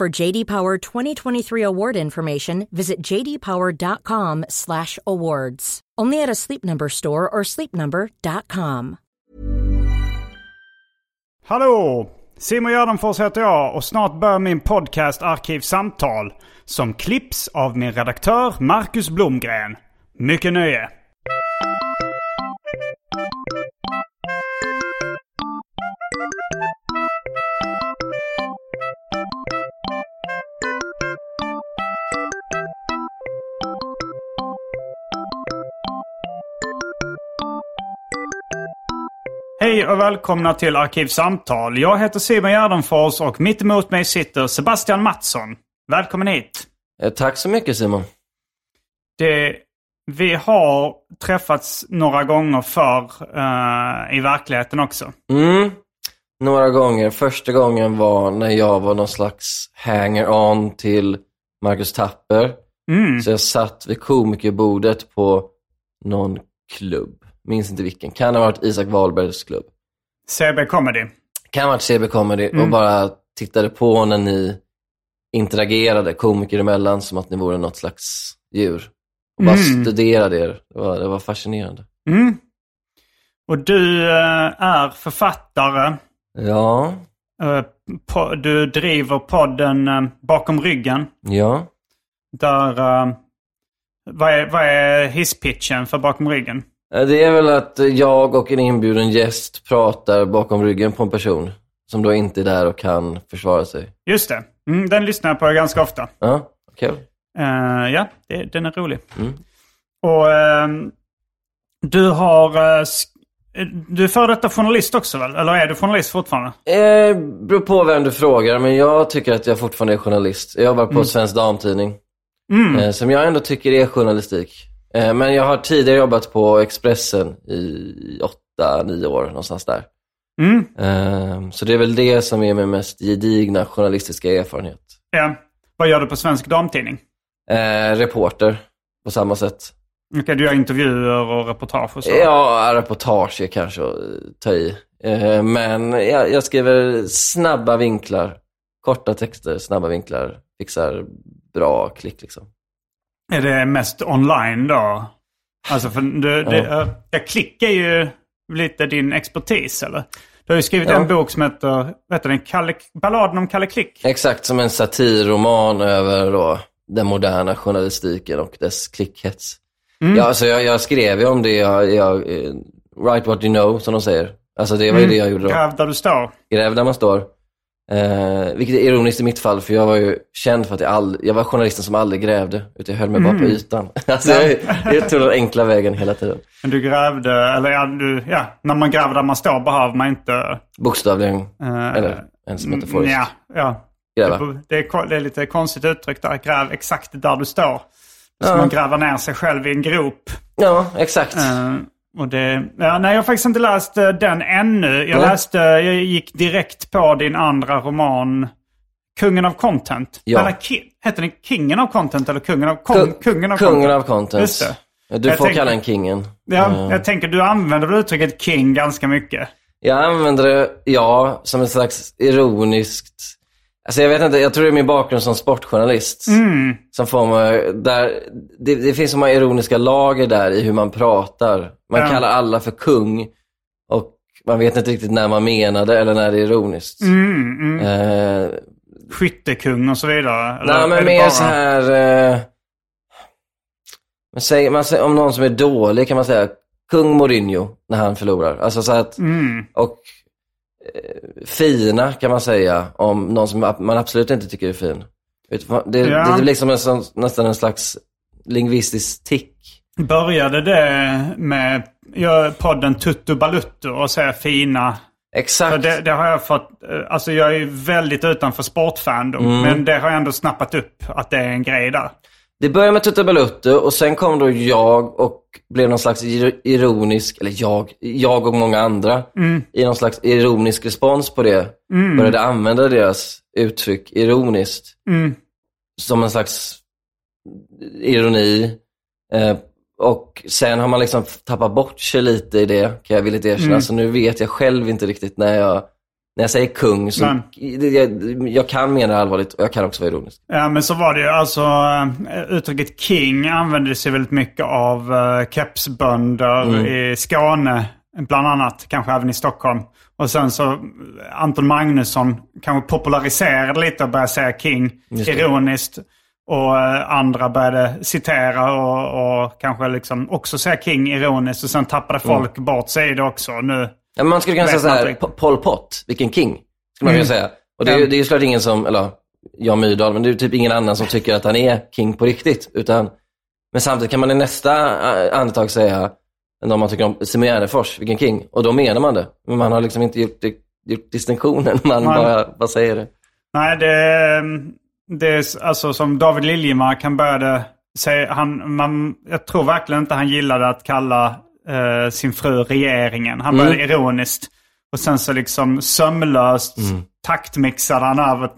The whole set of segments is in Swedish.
For JD Power 2023 award information, visit jdpower.com/awards. Only at a Sleep Number store or sleepnumber.com. Hallå! Simon Gärdenfors heter jag och snart börjar min podcast Arkivsamtal som klipps av min redaktör Marcus Blomgren. Mycket nöje! Hej och välkomna till Arkivsamtal. Jag heter Simon Gärdenfors och mitt emot mig sitter Sebastian Mattsson. Välkommen hit. Eh, Tack så mycket Simon. Det, vi har träffats några gånger förr eh, i verkligheten också. Mm. Några gånger. Första gången var när jag var någon slags hanger-on till Marcus Tapper. Så jag satt vid komikerbordet på någon klubb. Minns inte vilken. Kan ha varit Isak Wahlbergs klubb. CB Comedy. Kan ha varit CB Comedy och bara tittade på när ni interagerade komiker emellan som att ni vore något slags djur. Och bara studerade er. Det var, det var fascinerande. Och du eh, är författare. Ja, Eh, du driver podden eh, Bakom ryggen. ja. Där... vad, är, vad är hisspitchen för Bakom ryggen? Eh, Det är väl att jag och en inbjuden gäst pratar bakom ryggen på en person som då inte är där och kan försvara sig. Just det. Mm, den lyssnar jag på ganska ofta. Ja, kul. Eh, ja, det, den är rolig. Och ehm, du har... sk- du är före detta journalist också väl? Eller är du journalist fortfarande? Eh, beror på vem du frågar, men jag tycker att jag fortfarande är journalist. Jag jobbar på Svensk Damtidning, eh, som jag ändå tycker är journalistik. Eh, men jag har tidigare jobbat på Expressen i åtta, nio år, någonstans där. Eh, så det är väl det som är min mest gedigna journalistiska erfarenhet. Ja. Vad gör du på Svensk Damtidning? Eh, reporter, på samma sätt. Okej, du gör intervjuer och reportage och så? Ja, reportage är kanske att ta i. Eh, Men jag, jag skriver snabba vinklar, korta texter, snabba vinklar, fixar bra klick liksom. Är det mest online då? Alltså, för du, det, ja. ja, klick är ju lite din expertis, eller? Du har ju skrivit Ja. en bok som heter, vad heter den? Kalle, Balladen om Kalle Klick. Exakt som en satirroman över då, den moderna journalistiken och dess klickhets. Ja, alltså jag, jag skrev ju om det, jag, jag, eh, write what you know, som de säger. Alltså det var ju det jag gjorde då. Gräv där du står. Gräv där man står. Eh, vilket är ironiskt i mitt fall, för jag var ju känd för att jag, all, jag var journalisten som aldrig grävde, utan jag höll mig bara på ytan. alltså, jag, jag tog den enkla vägen hela tiden. Men du grävde, eller ja, du, ja, när man gräver där man står behöver man inte... Bokstavligen, eh, eller ens metaforiskt. Ja, ja. Gräva. Det, är, det är lite konstigt uttryckt där. Gräv exakt där du står. Så man gräver ner sig själv i en grop. Ja, exakt. Eh, och det, ja, nej, jag har faktiskt inte läst eh, den ännu. Jag läste, jag gick direkt på din andra roman. Kungen av content. Ja. Eller, ki, heter den Kingen av content eller Kungen av, kon, Kung- kungen av Kungen content? av content. Just det. Du Jag får tänkte- kalla en kingen. Ja, Jag tänker du använder väl uttrycket king ganska mycket? Jag använder det, ja, som ett slags ironiskt... Alltså jag vet inte, jag tror det är min bakgrund som sportjournalist. Som får mig, där, det, det finns så många ironiska lager där i hur man pratar. Man Ja. kallar alla för kung och man vet inte riktigt när man menar det eller när det är ironiskt. Eh, skyttekung och så vidare? Eller Nej, men mer bara- så här... Eh, men säger, man säger, om någon som är dålig kan man säga kung Mourinho när han förlorar. Alltså så att, Mm. och fina kan man säga om någon som man absolut inte tycker är fin. Det, Ja. det, är liksom en sån, nästan en slags lingvistisk tick. Började det med podden Tuttu Baluttu och säga fina? Exakt. det, det har jag fått, eh, alltså jag är väldigt utanför sportfandom. Mm. Men det har jag ändå snappat upp att det är en grej där. Det började med Tutta Baluttu och sen kom då jag och blev någon slags ir- ironisk, eller jag, jag och många andra, i någon slags ironisk respons på det. Började använda deras uttryck ironiskt. Mm. Som en slags ironi. Eh, och sen har man liksom tappat bort sig lite i det, kan jag villigt erkänna. Så nu vet jag själv inte riktigt när jag, när jag säger kung, så Men- jag, jag kan mena allvarligt och jag kan också vara ironisk. Ja men så var det ju. Alltså eh, uttrycket king användes ju väldigt mycket av uh, kepsbönder Mm. i Skåne. Bland annat, kanske även i Stockholm. Och sen så Anton Magnusson kanske populariserade lite och började säga king ironiskt. Och eh, andra började citera och, och kanske liksom också säga king ironiskt. Och sen tappade Mm. folk bort sig i det också. Nu, Ja, man skulle kunna säga så här, Pol Pot, vilken king, skulle man Mm. kunna säga. Och det, är, Ja. ju- det är ju såklart ingen som, eller Jan Myrdal, men det är ju typ ingen annan som tycker att han är king på riktigt. Utan, men samtidigt kan man i nästa eh, andetag säga, om man tycker om Simon Gärdenfors, vilken king. Och då menar man det. Men man har liksom inte gjort, det, gjort distinktionen, man Man- bara, bara säger det. Nej, det, det är alltså som David Liljemark, han började säga, han, man, jag tror verkligen inte han gillade att kalla eh, sin fru regeringen. Han började ironiskt. Och sen så liksom sömlöst taktmixade han över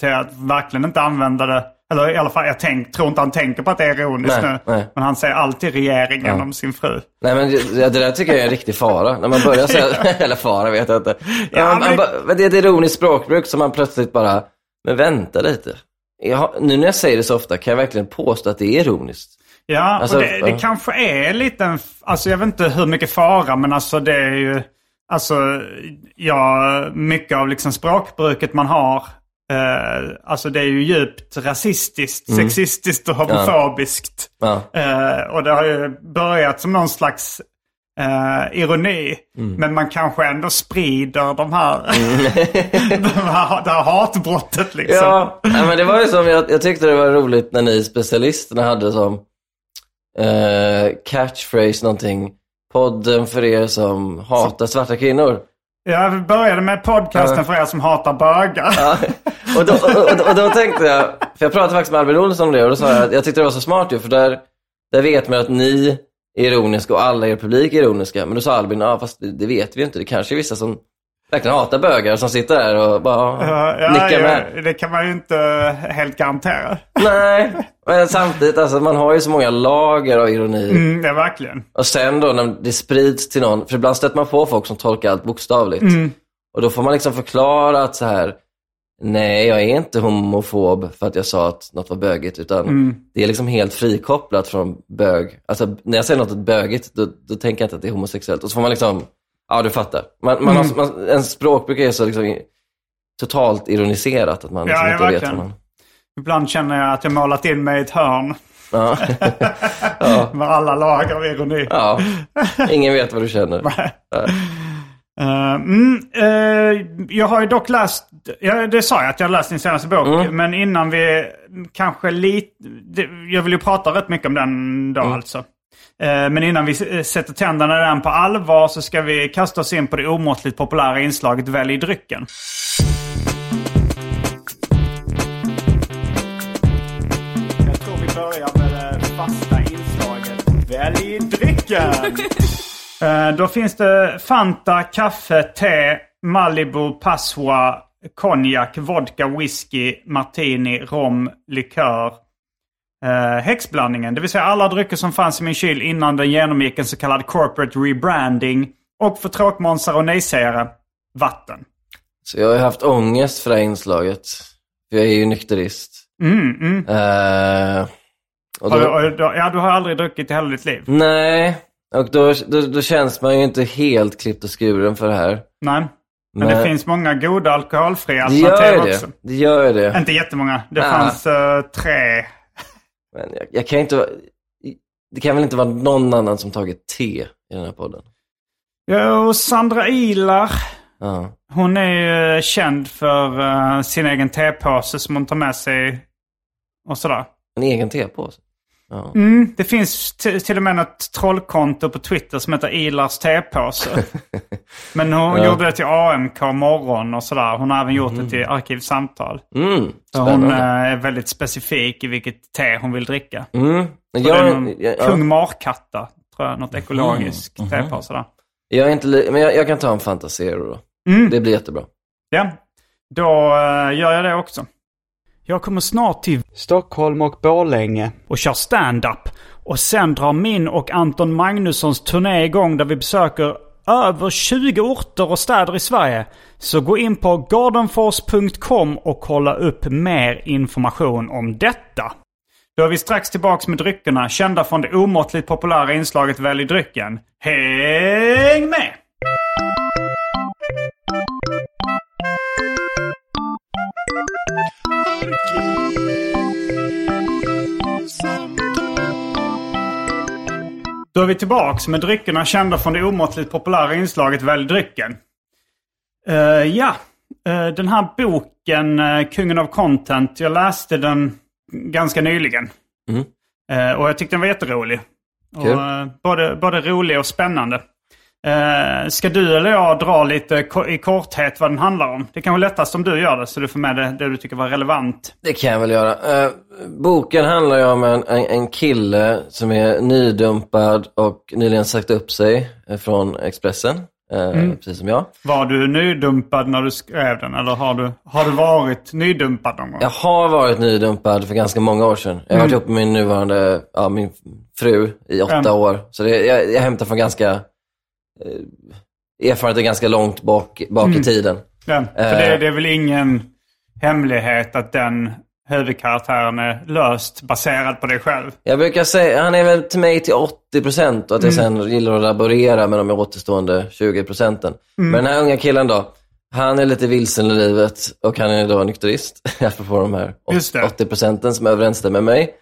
till att verkligen inte använda det. Eller i alla fall, jag tänk, tror inte han tänker på att det är ironiskt Nej, nu. nej. Men han säger alltid regeringen om sin fru. Nej men det, det där tycker jag är en riktig fara. När man börjar säga, eller fara vet jag inte. Ja, man, men- man, det är ett ironiskt språkbruk som man plötsligt bara, men vänta lite. Jag nu när jag säger det så ofta, kan jag verkligen påstå att det är ironiskt? Ja, Alltså, och det, det ja. kanske är lite en, alltså jag vet inte hur mycket fara, men alltså det är ju, alltså ja, mycket av liksom språkbruket man har, eh, alltså det är ju djupt rasistiskt, sexistiskt och homofobiskt. Ja. Eh, och det har ju börjat som någon slags eh, ironi. Men man kanske ändå sprider de här, de här det här hatbrottet liksom. Ja, nej, men det var ju som, jag, jag tyckte det var roligt när ni specialisterna hade som eh, catchphrase någonting, podden för er som hatar svarta kvinnor. Jag började med podcasten för er som hatar bögar. Ja. Och, då, och, och, då tänkte jag, för jag pratade faktiskt med Albin Olsson om det och då sa jag att jag tyckte det var så smart ju, för där, där vet man att ni är ironiska och alla er publik är ironiska. Men då sa Albin, ja fast det, det vet vi ju inte, det kanske är vissa som verkligen hatar bögar som sitter där och bara Ja, nickar med. ja, det kan man ju inte helt garantera. Nej, men samtidigt, alltså, man har ju så många lager av ironi. Mm, är verkligen. Och sen då när det sprids till någon, för ibland stöter man på folk som tolkar allt bokstavligt. Mm. Och då får man liksom förklara att så här, nej jag är inte homofob för att jag sa att något var bögigt, utan Mm. det är liksom helt frikopplat från bög. Alltså när jag säger något bögigt, då, då tänker jag inte att det är homosexuellt. Och så får man liksom, ja du fattar. Man, man, Mm. har, man, en språkbruk är så liksom totalt ironiserat att man liksom Ja, ja, inte vet vad man... Ibland känner jag att jag målat in mig i ett hörn Ja. med alla lager av ironi. ja, ingen vet vad du känner. Eh, mm, eh, jag har ju dock läst, ja, det sa jag att jag läst din senaste bok. Mm. Men innan vi kanske lite, jag vill ju prata rätt mycket om den då Mm. alltså. Eh, men innan vi eh, sätter tänderna den på allvar så ska vi kasta oss in på det omåttligt populära inslaget Välj drycken. Jag tror vi börjar med det fasta inslaget Välj drycken! Eh, Då finns det Fanta, kaffe, te, Malibu, Passoa, konjak, vodka, whisky, martini, rom, likör. Eh, häxblandningen, det vill säga alla drycker som fanns i min kyl innan den genomgick en så kallad corporate rebranding. Och för tråkmånsar och nejsägare, vatten. Så jag har haft ångest för det här inslaget. För jag är ju nykterist. Mm, mm. Eh, och Har du, då, har du, ja, du har aldrig druckit i hela ditt liv? nej, och då, då, då känns man ju inte helt klippt och skuren för det här. Nej. Men, det finns många goda alkoholfria det gör alternativ det. också. Det gör det. Inte jättemånga. Det Ah. fanns eh, tre. Men jag, jag kan inte. Det kan väl inte vara någon annan som tagit te i den här podden? Jo, Sandra Ilar. Ja. Hon är ju känd för eh, sin egen tepåse som hon tar med sig och sådär. En egen tepåse. Ja. Mm, det finns till och med ett trollkonto på Twitter som heter Ilars tepåse. Men hon Ja. gjorde det till AMK morgon och sådär. Hon har även gjort det till Arkivsamtal. Mm, hon eh, är väldigt specifik i vilket te hon vill dricka. Mm. Så det är Jag, någon jag, ja. Mhm. Kung Markatta, tror jag. Något ekologiskt tepåse där. jag är inte men jag, jag kan ta en Fantasero då. Mm. Det blir jättebra. Ja, då eh, gör jag det också. Jag kommer snart till Stockholm och Borlänge och kör stand-up. Och sen drar min och Anton Magnussons turné igång där vi besöker över 20 orter och städer i Sverige. Så gå in på gardenfors.com och kolla upp mer information om detta. Då är vi strax tillbaks med dryckerna, kända från det omåttligt populära inslaget Välj drycken. Häng med! Då är vi tillbaks med dryckerna kända från det omåttligt populära inslaget Välj drycken. Eh, ja, Eh, den här boken, eh, Kungen av Content, jag läste den ganska nyligen. Mm. Och jag tyckte den var jätterolig. Och, Kul. eh, både, både rolig och spännande. Eh, ska du eller jag dra lite i korthet vad den handlar om? Det kan vara lättast om du gör det så du får med det, det du tycker var relevant. Det kan jag väl göra. Eh, boken handlar ju om en, en, en kille som är nydumpad och nyligen sagt upp sig eh, från Expressen. eh, Precis som jag. Var du nydumpad när du skrev den eller har du, har du varit nydumpad någon gång? Jag har varit nydumpad för ganska många år sedan. Jag har varit ihop med min nuvarande, ja, min fru i åtta Mm. år. Så det, jag, jag hämtar från ganska, eh, erfarenhet är ganska långt bak, bak i tiden. Ja, för Eh. det, det är väl ingen hemlighet att den huvudkaraktären är löst baserad på dig själv. Jag brukar säga, han är väl till mig till 80% och att jag sen gillar att laborera med de återstående 20 procenten. Men den här unga killen då, han är lite vilsen i livet och han är då nykterist, apropå de här Just det. 80 procenten som överensstämmer med mig.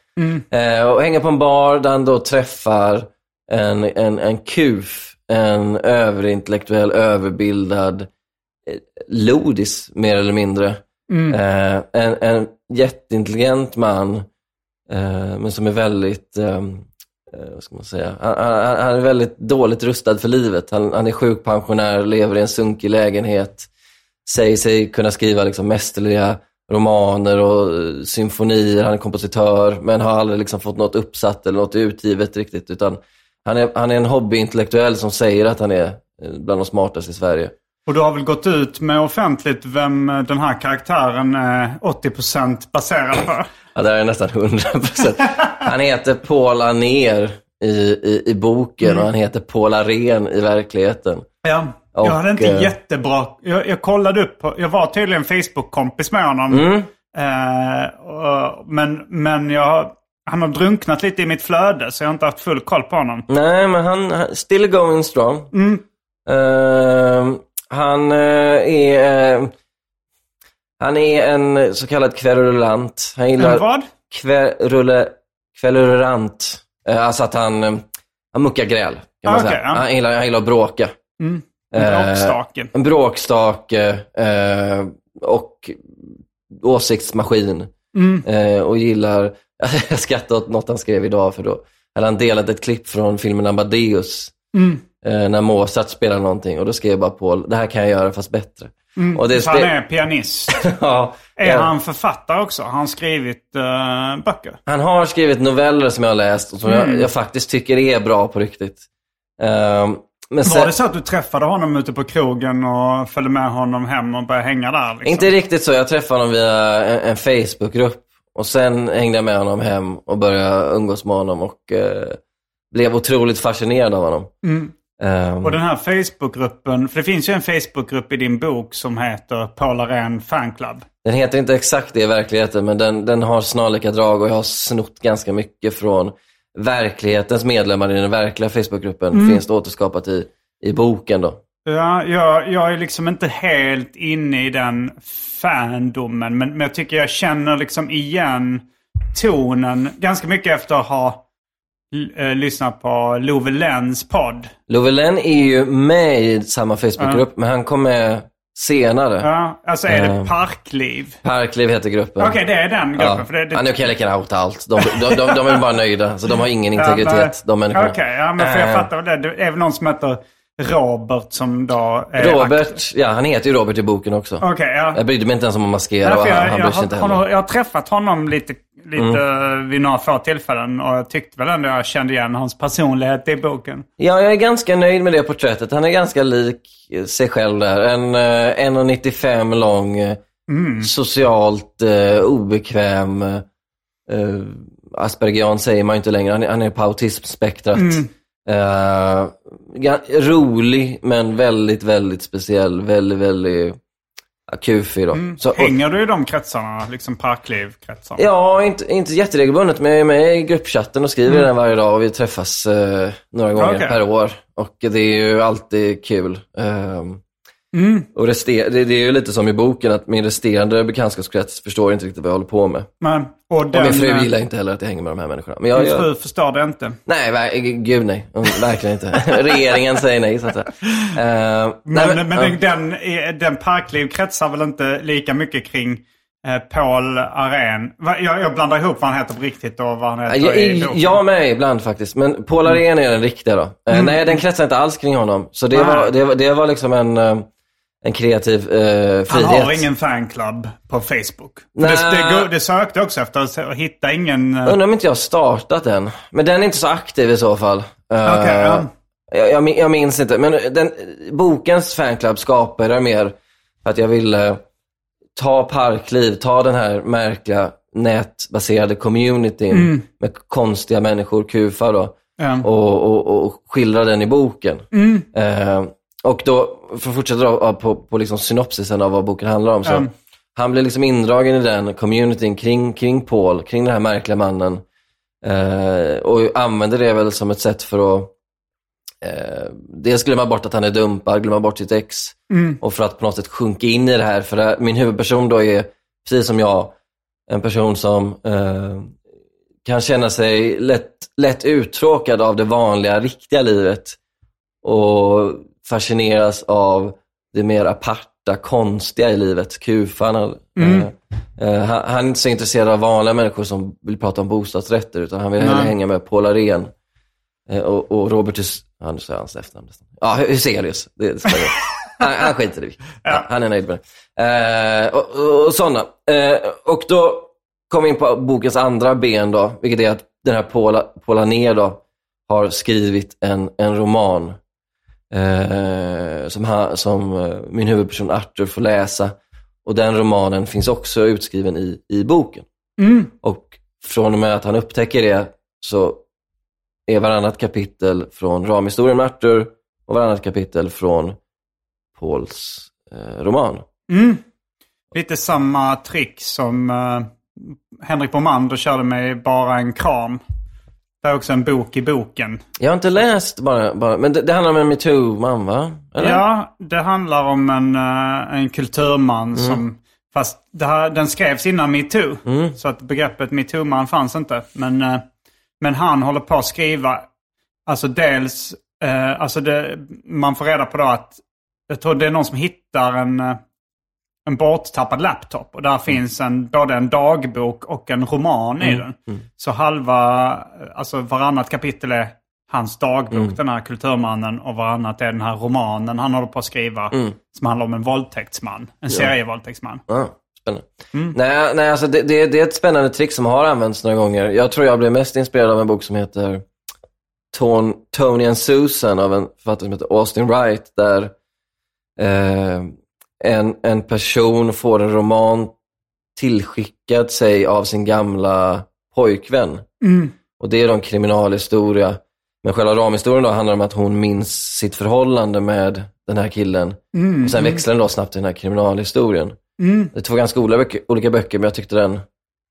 Eh, och hänger på en bar där han då träffar en, en, en kuf, en överintellektuell, överbildad eh, lodis mer eller mindre. Eh, en, en jätteintelligent man, eh, men som är väldigt, eh, eh, vad ska man säga, han, han, han är väldigt dåligt rustad för livet. Han, han är sjukpensionär, lever i en sunkig lägenhet, säger sig kunna skriva liksom mästerliga romaner och eh, symfonier, han är kompositör, men har aldrig liksom fått något uppsatt eller något utgivet riktigt, utan han är, han är en hobbyintellektuell som säger att han är eh, bland de smartaste i Sverige. Och du har väl gått ut med offentligt vem eh, den här karaktären är 80% baserad på? Ja, det är nästan 100%. Han heter Paul Aner i, i, i boken och han heter Paul Arén i verkligheten. Ja. Och, jag hade inte eh, jättebra... Jag, jag kollade upp. Jag var tydligen Facebook-kompis med honom. Mm. Eh, och, men men jag, han har drunknat lite i mitt flöde så jag har inte haft full koll på honom. Nej, men han, still going strong. Ehm, han eh, är... eh, han är en så kallad kverulant. Han gillar En vad? kverulle, kverulant. Uh, alltså att han, eh, han muckar gräl, kan man Ah, säga. okej, ja. Han, gillar, han gillar att bråka. En Eh, bråkstake. En bråkstake eh, och åsiktsmaskin. Mm. Eh, och gillar, jag skrattar åt något han skrev idag för då hade han delat ett klipp från filmen Amadeus. Mm. Eh, när Mozart spelar någonting och då skrev bara Paul, det här kan jag göra fast bättre. Och det han är pianist. ja, Är ja. han författare också? Har han skrivit eh, böcker? Han har skrivit noveller som jag har läst och som jag, jag faktiskt tycker är bra på riktigt. Ehm, men Var sen, det så att du träffade honom ute på krogen och följde med honom hem och började hänga där? Liksom? Inte riktigt så. Jag träffade honom via en, en Facebookgrupp och sen hängde jag med honom hem och började umgås med honom och eh, blev otroligt fascinerad av honom. Ehm, Och den här Facebookgruppen, för det finns ju en Facebookgrupp i din bok som heter Paul Arén Fanclub. Den heter inte exakt det i verkligheten, men den, den har snarlika drag och jag har snott ganska mycket från verklighetens medlemmar i den verkliga Facebookgruppen. Finns det återskapat i, i boken då. Ja, jag, jag är liksom inte helt inne i den fandomen. Men, men jag tycker jag känner liksom igen tonen ganska mycket efter att ha äh, lyssnat på Love Lenns podd. Love Len är ju med i samma Facebookgrupp, ja. men han kom med senare. Ja, alltså är det uh, Parkliv? Parkliv heter gruppen. Okej, okay, det är den gruppen. Ja. För det, det... Han är okej, lika outa allt. De, de, de, de, är bara nöjda, så de har ingen integritet, de människorna. Okej, okay, ja, men för jag uh, fattar det. Det är väl någon som heter Robert som då är Robert, aktiv. ja han heter ju Robert i boken också. Okay, ja. Jag brydde mig inte ens om att maskera och han, han jag, jag, inte heller. Jag har träffat honom lite, lite mm. vid några få tillfällen och jag tyckte väl ändå jag kände igen hans personlighet i boken. Ja, jag är ganska nöjd med det porträttet. Han är ganska lik sig själv där. En 1,95 eh, lång, eh, mm. socialt uh, obekväm. Uh, Aspergian säger man ju inte längre. Han är, han är på autismspektrat. Mm. Uh, rolig, men väldigt, väldigt speciell. Väldigt, väldigt kufig då. Mm. Så, Hänger du i de kretsarna? Liksom parklivkretsarna? Ja, inte, inte jätteregelbundet, men jag är med i gruppchatten och skriver mm. den varje dag och vi träffas uh, några gånger okay. per år. Och det är ju alltid kul. Uh, Mm. Och rester, det, det, är ju lite som i boken, att min resterande bekantskapskrets förstår inte riktigt vad jag håller på med. Men, och, den, och min fru gillar inte heller att jag hänger med de här människorna. Men jag, din fru jag, förstår det inte? Nej, gud nej. Verkligen inte. Regeringen säger nej, så att säga. Uh, men, nej, men, men uh. den, den parkliv kretsar väl inte lika mycket kring eh, Paul Arén. Jag, jag, blandar ihop vad han heter på riktigt och vad han heter jag, i. Jag med ibland faktiskt. Men Paul Arén är den riktiga då. Mm. Nej, den kretsar inte alls kring honom. Så det, var, det, det var liksom en en kreativ eh, frihet. Han har ingen fanclub på Facebook. Det, det, det sökte också efter att hitta ingen... Uh... Undrar om inte jag har startat den. Men den är inte så aktiv i så fall. Uh, okay, ja. jag, jag, minns inte. Men den, bokens fanclub skapade mer för att jag ville ta parkliv, ta den här märkliga nätbaserade communityn mm. med konstiga människor, kufar då. Mm. Och, och, och, skildra den i boken. Mm. Uh, och då, för att fortsätta då, på, på liksom synopsisen av vad boken handlar om. Så mm. Han blir liksom indragen i den communityn kring, kring Paul, kring den här märkliga mannen. Eh, och använder det väl som ett sätt för att eh, dels glömma bort att han är dumpad, glömma bort sitt ex. Mm. Och för att på något sätt sjunka in i det här. För det, min huvudperson då är, precis som jag, en person som eh, kan känna sig lätt, lätt uttråkad av det vanliga, riktiga livet. Och fascineras av det mer aparta, konstiga i livet. Kufan. Mm. Uh, uh, han, han, är inte så intresserad av vanliga människor som vill prata om bostadsrätter, utan han vill hellre hänga med Paul Arén uh, och, och Robert Hus... Ja, nu säger hans efternamn nästan. Ja, Huselius. Det, det han, han skiter i ja. Han är nöjd med det. och, och, och sådana. och då kommer vi in på bokens andra ben då, vilket är att den här Paul, Paul Ané då har skrivit en, en roman eh, som, ha, som eh, min huvudperson Arthur får läsa. Och den romanen finns också utskriven i, i boken. Mm. Och från och med att han upptäcker det så är varannat kapitel från ramhistorien med Arthur och varannat kapitel från Pauls eh, roman. Mm. Lite samma trick som eh, Henrik Bomander körde med Bara en kram. Det är också en bok i boken. Jag har inte läst bara, bara men det, det handlar om en metoo-man va? Eller? Ja, det handlar om en, uh, en kulturman mm. som... Fast här, den skrevs innan metoo. Mm. Så att begreppet metoo-man fanns inte. Men, uh, men han håller på att skriva, alltså dels, uh, alltså det, man får reda på då att, jag tror det är någon som hittar en en borttappad laptop. Och där mm. finns en, både en dagbok och en roman mm. i den. Mm. Så halva, alltså varannat kapitel är hans dagbok, mm. den här kulturmannen, och varannat är den här romanen han håller på att skriva. Mm. Som handlar om en våldtäktsman, en ja. serievåldtäktsman. Ja, spännande. Nej, nej alltså det, det, det, är ett spännande trick som har använts några gånger. Jag tror jag blev mest inspirerad av en bok som heter Ton, Tony and Susan av en författare som heter Austin Wright. Där eh, en, en person får en roman tillskickad sig av sin gamla pojkvän. Mm. Och det är då en kriminalhistoria. Men själva ramhistorien då handlar om att hon minns sitt förhållande med den här killen. Mm. Och sen mm. växlar den då snabbt till den här kriminalhistorien. Mm. Det är två ganska olika böcker, olika böcker men jag tyckte, den,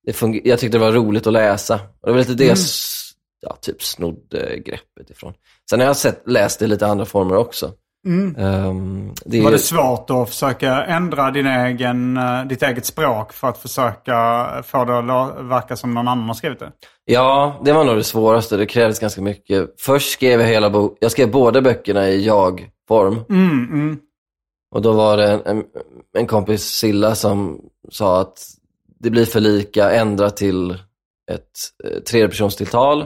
det jag tyckte det var roligt att läsa. Och det var lite det mm. jag ja, typ snodde greppet ifrån. Sen har jag sett, läst det i lite andra former också. Ehm, det är Var det svårt att försöka ändra din egen, eh, ditt eget språk för att försöka få det att verka som någon annan har skrivit det? Ja, det var nog det svåraste. Det krävdes ganska mycket. Först skrev jag hela boken. Jag skrev båda böckerna i jag-form. Mm, mm. Och då var det en, en, en kompis, Silla, som sa att det blir för lika, ändra till ett eh, tredjepersonstilltal.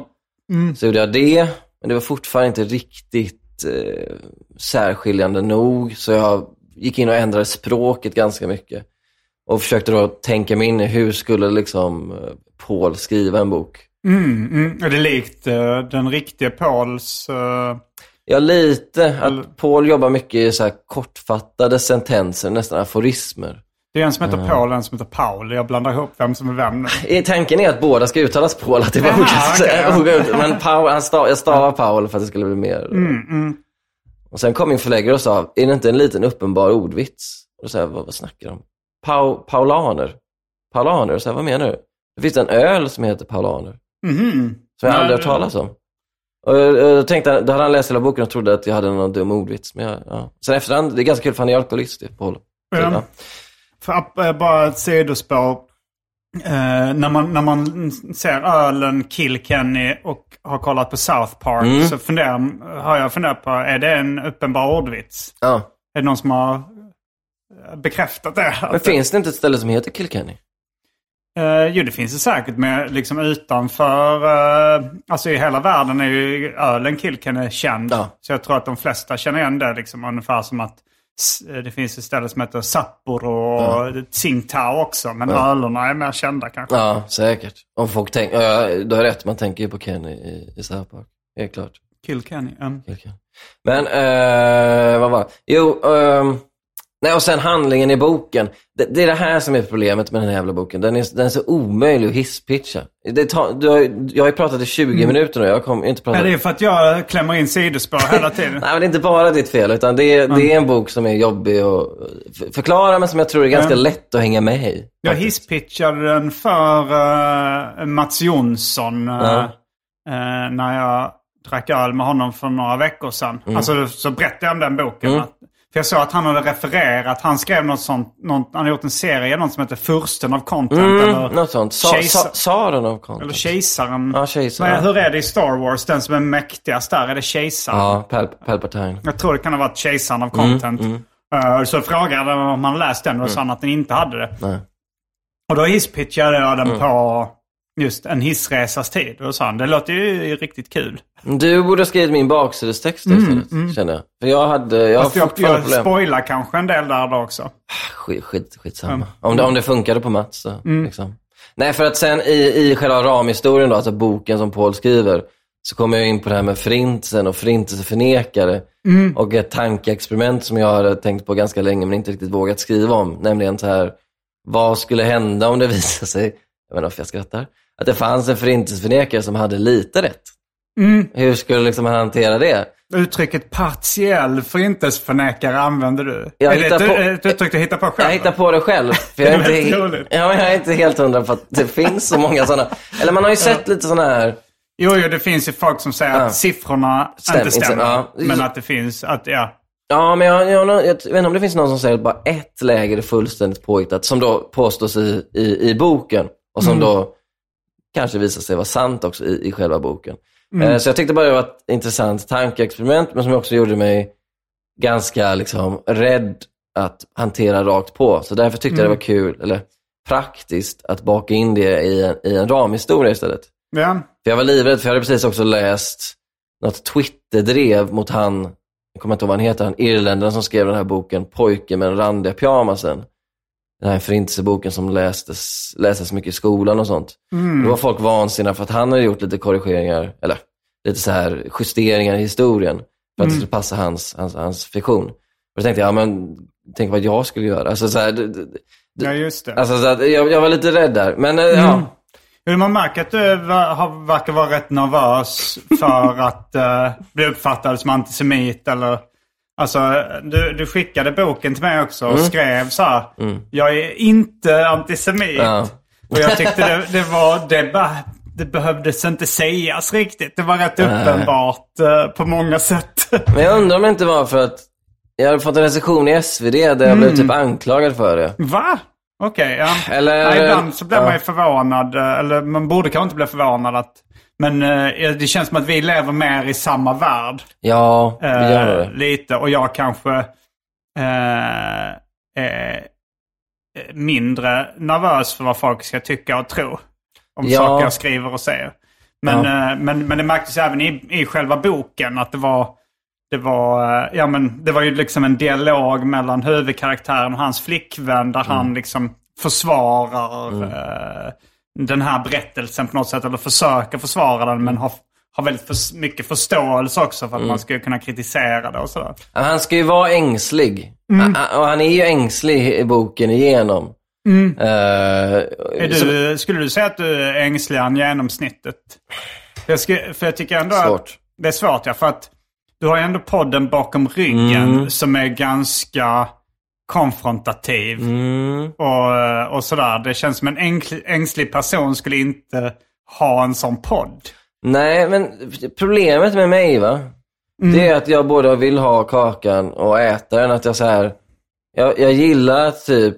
Mm. Så gjorde jag det, men det var fortfarande inte riktigt eh, särskiljande nog. Så jag gick in och ändrade språket ganska mycket. Och försökte då tänka mig in i hur skulle liksom eh, Paul skriva en bok. Mm, mm. Är det likt eh, den riktiga Pauls... eh, Ja, lite. Att Paul jobbar mycket i så kortfattade sentenser, nästan aforismer. Det är en som heter Paul och en som heter Paul. Jag blandar ihop vem som är vem nu. I- Tanken är att båda ska uttalas Paul, att det var Aha, olika. olika- Men Paul, han stav, jag stavar Paul för att det skulle bli mer. Mm, Och sen kom min förläggare och sa, är det inte en liten uppenbar ordvits? Och sa jag, vad, vad snackar de om? Pau, paulaner. Paulaner? Och så här, vad menar du? Det finns en öl som heter paulaner. Mhm. Som jag Nej, aldrig hört det- talas om. Och jag, jag tänkte, då hade han läst hela boken och trodde att jag hade någon dum ordvits. Men jag, ja. Sen efterhand, det är ganska kul för han är alkoholist, Paul. Så, Ja. För eh, bara ett sidospår. Eh, när, man, när man ser ölen Kilkenny och har kollat på South Park Mm. så funderar, har jag funderat på, är det en uppenbar ordvits? ja. Är det någon som har eh, bekräftat det? Men finns det inte ett ställe som heter Kilkenny? Eh, jo, det finns det säkert. Men liksom utanför... eh, alltså i hela världen är ju ölen Kilkenny känd. Ja. Så jag tror att de flesta känner igen det. Liksom, ungefär som att det finns ett ställe som heter Sapporo och Tsingtao också. Men ölerna är mer kända kanske. Ja, säkert. Om folk tänker, ja, du har rätt, man tänker ju på Kenny i, i South Park. Helt klart. Kilkenny. mm. Kilkenny. Men, eh, vad var det? Jo, ehm, nej och sen handlingen i boken. Det, det är det här som är problemet med den här jävla boken. Den är, den är så omöjlig att hisspitcha. Det tar, du har, jag har ju pratat i 20 minuter nu, jag kommer inte prata... Ja, det är för att jag klämmer in sidospår hela tiden. Nej, men det är inte bara ditt fel, utan det är, det är en bok som är jobbig att förklara, men som jag tror är ganska Ja. lätt att hänga med i. Jag faktiskt. hisspitchade den för uh, Mats Jonsson Ja. eh, när jag drack öl med honom för några veckor sedan. Mm. Alltså så berättade jag om den boken. Att, för jag såg att han hade refererat, han skrev något sånt, något, han hade gjort en serie, något som heter Fursten av Content. eller, Mm, något sånt. Sa, Kejsar- sa, Saren av content. eller Kejsaren. Ja, kejsaren. Men hur är det i Star Wars? Den som är mäktigast där, är det Kejsaren? Ja, Pal Palpatine. Jag tror det kan ha varit Kejsaren av Mm, Content. Eh, så frågade jag om han läst den och sa han att den inte hade det. Nej. Och då hisspitchade jag Mm. den på just en hissresas tid. Och han, det låter ju riktigt kul. Du borde ha skrivit min baksidestext istället, känner jag. För jag hade, jag Fast jag, jag problem. spoilar kanske en del där då också. Skit, skit, skitsamma. Om, det, om det funkade på Mats så, Mm. liksom. Nej, för att sen i, i själva ramhistorien då, alltså boken som Paul skriver, så kommer jag in på det här med förintelsen och förintelseförnekare. Mm. Och ett tankeexperiment som jag har tänkt på ganska länge men inte riktigt vågat skriva om. Nämligen så här, vad skulle hända om det visade sig, jag vet inte varför jag skrattar, att det fanns en förintelseförnekare som hade lite rätt. Mm. Hur skulle liksom han hantera det? Uttrycket partiell förintelseförnekare använder du. Jag är det på- ett uttryck du hittar på själv? Jag hittar på det själv. För jag, är inte, roligt. ja, jag är inte helt hundra på att det finns så många sådana. Eller man har ju sett lite sådana här, Jo, jo, det finns ju folk som säger Ja. att siffrorna Stäm- inte stämmer. ja. Men att det finns, att ja. ja men jag, jag, jag, vet inte om det finns någon som säger att bara ett läger är fullständigt påhittat, som då påstås i, i, i boken. Och som då kanske visar sig vara sant också i, i själva boken. Eh, så jag tyckte bara det var ett intressant tankeexperiment, men som också gjorde mig ganska liksom, rädd att hantera rakt på. Så därför tyckte jag det var kul, eller praktiskt, att baka in det i en, i en ramhistoria istället. ja. För jag var livrädd, för jag hade precis också läst något Twitter-drev mot han, jag kommer inte ihåg vad han heter, han irländaren som skrev den här boken Pojken med den randiga pyjamasen. Den här förintelseboken som lästes, lästes mycket i skolan och sånt. Då var folk vansinniga för att han hade gjort lite korrigeringar, eller lite så här justeringar i historien för att det skulle passa hans, hans, hans fiktion. Och då tänkte jag, ja men tänk vad jag skulle göra. Alltså, så här, det- det- ja, just det. alltså, så att jag, jag var lite rädd där. Men eh, ja, Jo, Man märker att du verkar vara rätt nervös för att eh, bli uppfattad som antisemit eller... Alltså, du, du skickade boken till mig också och Mm. skrev så här. Jag är inte antisemit. Ja. Och jag tyckte det, det var... Det, bara, det behövdes inte sägas riktigt. Det var rätt uppenbart eh, på många sätt. Men jag undrar om det inte var för att Jag hade fått en recension i SvD där jag blev typ anklagad för det. Va? Okej, ja. Eller- ja. Ibland så blir ja. man ju förvånad. eh, Eller man borde kanske inte bli förvånad. Att, men eh, det känns som att vi lever mer i samma värld. Ja, vi eh, gör det. Lite. Och jag kanske eh, är mindre nervös för vad folk ska tycka och tro. Om Ja. saker jag skriver och säger. Men, Ja. eh, men, men det märktes även i, i själva boken att det var det var, eh, ja, men det var ju liksom en dialog mellan huvudkaraktären och hans flickvän där han liksom försvarar eh, den här berättelsen på något sätt. Eller försöker försvara den men har, har väldigt för, mycket förståelse också för att man ska kunna kritisera det och sådär. Han ska ju vara ängslig. Mm. Han- Och han är ju ängslig i boken igenom. Är så- du, skulle du säga att du är ängsligare än genomsnittet? Jag skulle, för jag tycker ändå Svårt. att det är svårt ja, för att du har ju ändå podden bakom ryggen Mm. som är ganska konfrontativ. Mm. Och, och sådär. Det känns som en ängslig, ängslig person skulle inte ha en sån podd. Nej, men problemet med mig va, Mm. det är att jag både vill ha kakan och äta den. Att jag så här, jag, jag gillar typ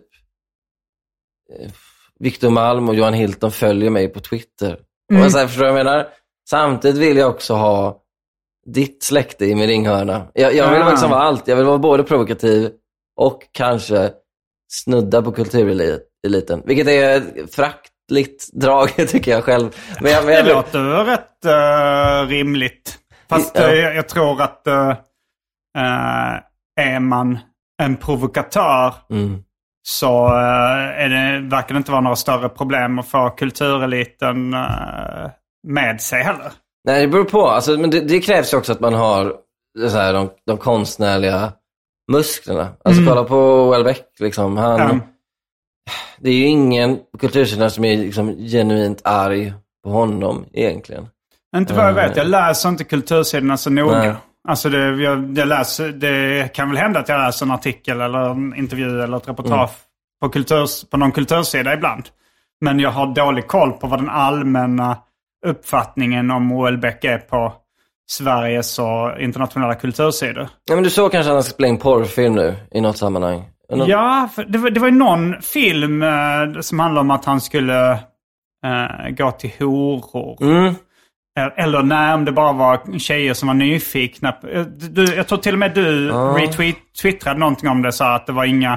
eh, Victor Malm och Johan Hilton följer mig på Twitter. Mm. Och så här, förstår du vad jag menar? Samtidigt vill jag också ha ditt släkte i min ringhörna. Jag, jag vill Ah. liksom vara allt. Jag vill vara både provokativ och kanske snudda på kultureliten. Vilket är ett fraktligt drag tycker jag själv. Men jag, men jag Det låter rätt eh, rimligt. Fast Ja. eh, jag, jag tror att uh, är man en provokatör Mm. så uh, är det, verkar det inte vara några större problem att få kultureliten med sig heller. Nej, det beror på. Alltså, men det, det krävs ju också att man har så här, de, de konstnärliga musklerna. Alltså kolla på Welbeck. Liksom. Han, Mm. Det är ju ingen kultursidan som är liksom, genuint arg på honom egentligen. Inte vad jag vet. Jag läser inte kultursidorna så noga. Nej. Alltså det, jag, jag läser, det kan väl hända att jag läser en artikel eller en intervju eller ett reportage på, kulturs, på någon kultursida ibland. Men jag har dålig koll på vad den allmänna uppfattningen om Houellebecq är på Sveriges och internationella kultursidor. Ja, men du såg kanske att han ska spela in porrfilm nu i något sammanhang? Nå- Ja, det, var, det var ju någon film eh, som handlade om att han skulle eh, gå till horor. Mm. Eller nej, om det bara var tjejer som var nyfikna. Eh, Du, jag tror till och med du Ja. retweetade någonting om det. Så att det var inga...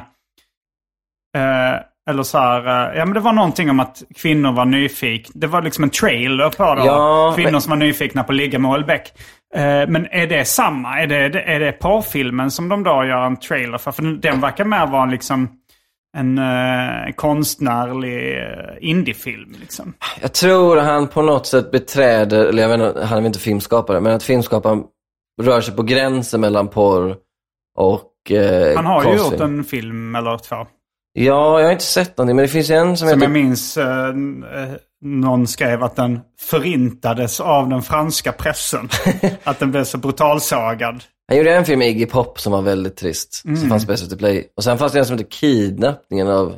Eh, eller så här, eh, ja men det var någonting om att kvinnor var nyfikna. Det var liksom en trailer på det. Ja, kvinnor men- som var nyfikna på att ligga med Houellebecq. Eh, men är det samma? Är det, är det porrfilmen som de då gör en trailer för? För den verkar mer vara liksom en eh, konstnärlig eh, indiefilm. Liksom. Jag tror han på något sätt beträder, eller jag vet inte, han är väl inte filmskapare, men att filmskaparen rör sig på gränsen mellan porr och eh, Han har ju gjort en film eller två. Ja, jag har inte sett någonting, men det finns en som, Som heter... jag minns eh, eh, någon skrev att den förintades av den franska pressen. att den blev så brutalsagad. Han gjorde en film med Iggy Pop som var väldigt trist, Mm. som fanns på SVT Play. Och sen fanns det en som heter Kidnappningen av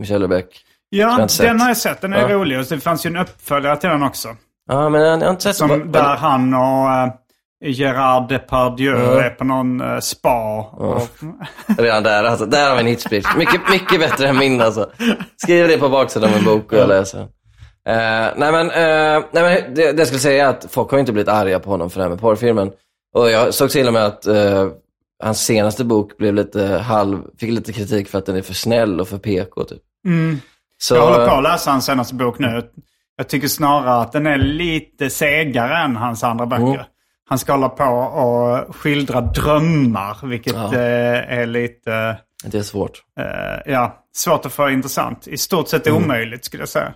Michel. Som jag Ja, den har jag sett. Den är Ja. rolig. Och det fanns ju en uppföljare till den också. Ja, men jag har inte sett Som, den. där han och eh, Gerard Depardieu Ja. är på någon eh, spa. Och, Redan där, alltså. Där har vi en hitspitch. Mycket, mycket bättre än min alltså. Skriv det på baksidan av en bok och jag läser. Eh, nej men, eh, nej, men det, det jag skulle säga är att folk har inte blivit arga på honom för det här med porrfilmen. Och jag såg till och med att eh, hans senaste bok blev lite halv, fick lite kritik för att den är för snäll och för PK typ. Så, Jag håller på att läsa hans senaste bok nu. Jag tycker snarare att den är lite segare än hans andra böcker. Han ska hålla på och skildra drömmar, vilket Ja. eh, är lite det är svårt. eh, ja, svårt att få intressant. I stort sett Mm. omöjligt skulle jag säga.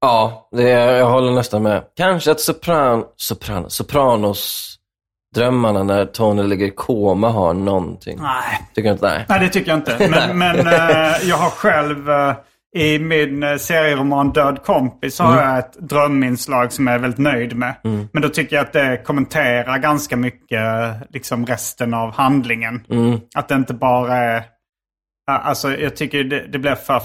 Ja, det, jag håller nästan med. Kanske att sopran, sopran, Sopranos drömmarna när Tony ligger i koma har någonting. Nej, Tycker du inte? Nej. Nej det tycker jag inte. Men, men eh, jag har själv eh, i min eh, serieroman Död kompis så har jag ett dröminslag som jag är väldigt nöjd med. Men då tycker jag att det kommenterar ganska mycket eh, liksom resten av handlingen. Att det inte bara är... eh, Alltså jag tycker det, det blir för,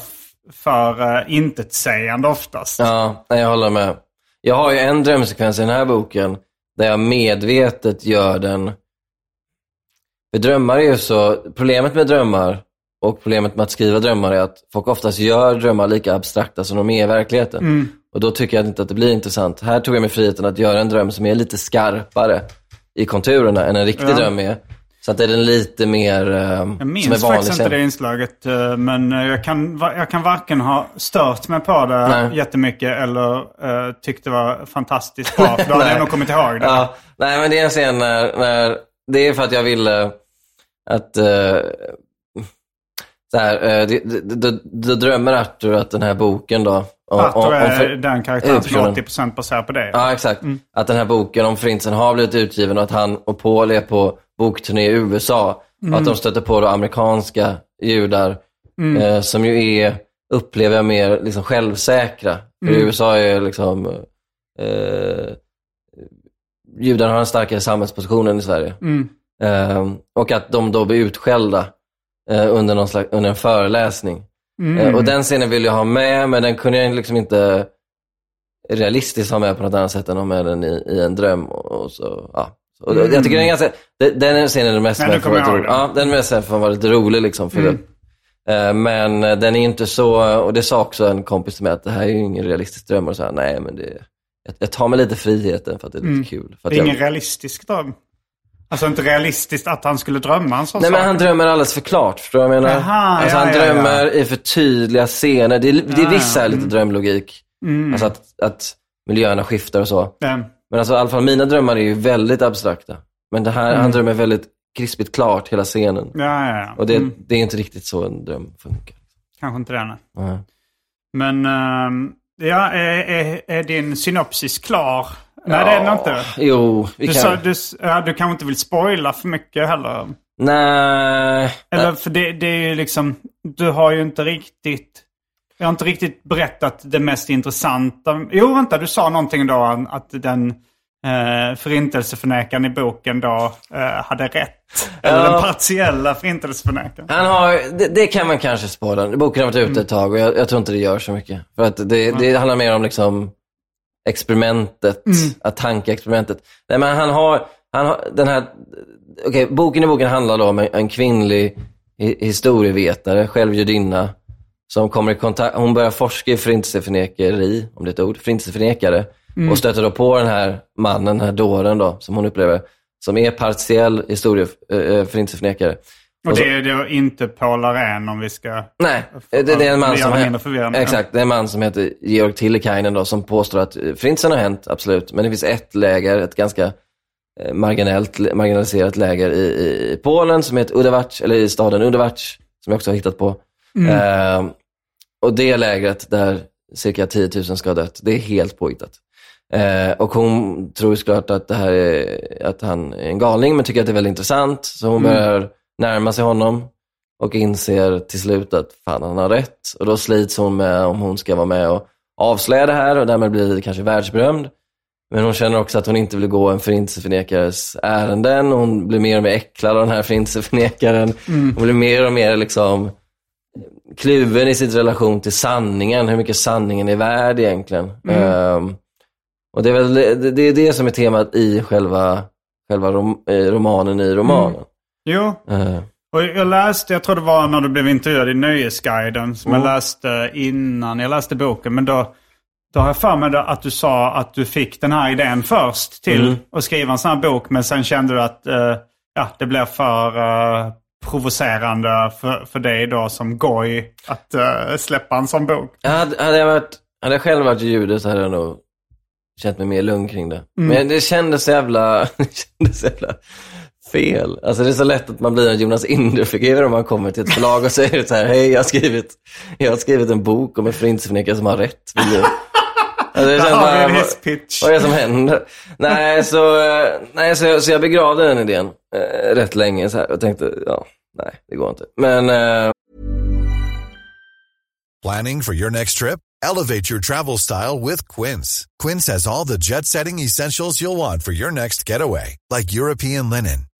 för uh, intetsägande oftast. Ja, jag håller med. Jag har ju en drömsekvens i den här boken där jag medvetet gör den För drömmar är ju så, problemet med drömmar och problemet med att skriva drömmar är att folk oftast gör drömmar lika abstrakta som de är i verkligheten. Mm. Och då tycker jag inte att det blir intressant. Här tog jag mig friheten att göra en dröm som är lite skarpare i konturerna än en riktig Ja. dröm är. Så att det är den lite mer eh, Jag som är minns vanlig faktiskt inte det inslaget. eh, Men eh, jag kan, jag kan varken ha stört mig på det Nej. jättemycket eller uh, tyckt det var fantastiskt bra. För då hade jag nog kommit ihåg det. Ja, nej men det är en scen när, när det är för att jag ville att eh, så här, eh, då, drömmer Arthur att den här boken då. om- Arthur om- är för- den karaktären som är huvudpersonen. 80% baserad på det. Ja, exakt. Att den här boken om Förintelsen har blivit utgiven och att han och Paul är på bokturné i USA. Och att de stöter på då amerikanska judar eh, som ju är, upplever jag, mer liksom självsäkra. För i USA är liksom, eh, judar har en starkare samhällsposition än i Sverige. Mm. Eh, och att de då blir utskällda eh, under, någon slags, under en föreläsning. Mm. Eh, och den scenen vill jag ha med, men den kunde jag liksom inte realistiskt ha med på något annat sätt än att ha med den i, i en dröm. Och, så, ja. och Jag tycker den är ganska, den, den scenen är mest Nej, för rolig. Ja, den mest för att vara lite rolig liksom. För. Eh, Men eh, den är inte så, och det sa också en kompis till mig att det här är ju ingen realistisk dröm. Och så här, nej men det, jag, jag tar mig lite friheten för att det är lite kul. För att Det är ingen jag, realistisk dröm. Alltså inte realistiskt att han skulle drömma en sån Nej sak. men han drömmer alldeles för klart, förstår du vad jag menar? Jaha, alltså ja, han ja, ja. drömmer i för tydliga scener. Det är, det är Ja, vissa ja, lite mm. drömlogik. Mm. Alltså att, att miljöerna skiftar och så. Eh, Men alltså i alla fall mina drömmar är ju väldigt abstrakta. Men det här, han drömmer väldigt krispigt klart hela scenen. Ja, ja, ja. Och det, Mm. det är inte riktigt så en dröm funkar. Kanske inte det. nej. Nej. Men ehm, ja, är, är, är din synopsis klar? Nej, det är den inte. Jo, vi Du, kan... sa, du, ja, du kanske inte vill spoila för mycket heller. Nej. Eller för det, det är ju liksom, du har ju inte riktigt, jag har inte riktigt berättat det mest intressanta. Jo, vänta, du sa någonting då att den eh, förintelseförnekaren i boken då eh, hade rätt. Eller Ja. den partiella förintelseförnekaren. Han har, det, det kan man kanske spåra. Boken har varit ute ett tag och jag, jag tror inte det gör så mycket. För att det, det handlar mer om liksom experimentet, att tankeexperimentet. Nej men han har, han har den här, okej, boken i boken handlar då om en, en kvinnlig hi- historievetare, själv judinna, som kommer i kontakt, hon börjar forska i förintelseförnekeri, om det är ett ord, förintelseförnekare. Och stöter då på den här mannen, den här dåren då, som hon upplever, som är partiell historie, äh, förintelseförnekare. Och det är då inte Paul Arén om vi ska... Nej, det, det är en man som... förvirrande. Exakt, det är en man som heter Georg Tillikainen då, som påstår att eh, förintelsen har hänt, absolut. Men det finns ett läger, ett ganska eh, marginellt, marginaliserat läger i, i Polen som heter Udavac, eller i staden Udavac, som jag också har hittat på. Eh, och det lägret där cirka 10 000 ska ha dött, det är helt påhittat. Eh, och hon tror såklart att, det här är, att han är en galning, men tycker att det är väldigt intressant. Så hon börjar närma sig honom och inser till slut att fan, han har rätt. Och då slits hon med om hon ska vara med och avslöja det här och därmed bli kanske världsberömd. Men hon känner också att hon inte vill gå en förintelseförnekares ärenden. Hon blir mer och mer äcklad av den här förintelseförnekaren. Hon blir mer och mer liksom kluven i sin relation till sanningen, hur mycket sanningen är värd egentligen. Ehm, och det är väl det, det, är det som är temat i själva, själva rom, eh, romanen i romanen. Jo, Eh, och jag läste, jag tror det var när du blev intervjuad i Nöjesguiden som Mm. jag läste innan jag läste boken. Men då, då har jag för mig att du sa att du fick den här idén först till Mm. att skriva en sån här bok. Men sen kände du att eh, ja, det blev för eh, provocerande för, för dig då som goj att eh, släppa en sån bok. hade, hade, jag varit, hade jag själv varit jude så hade jag nog känt mig mer lugn kring det. Men det kändes så jävla, det kändes så jävla fel. Alltså det är så lätt att man blir en Jonas Inderfigur om man kommer till ett förlag och säger så här, hej jag har skrivit, jag har skrivit en bok om en förintelseförnekare som har rätt. Alltså, det känns bara- hisspitch. Vad är det som händer? Nej, så, nej, så, jag, så jag begravde den idén eh, rätt länge så här, och tänkte, ja, nej, det går inte. Men eh, Planning for your next trip? Elevate your travel style with Quince. Quince has all the jet setting essentials you'll want for your next getaway, like European linen,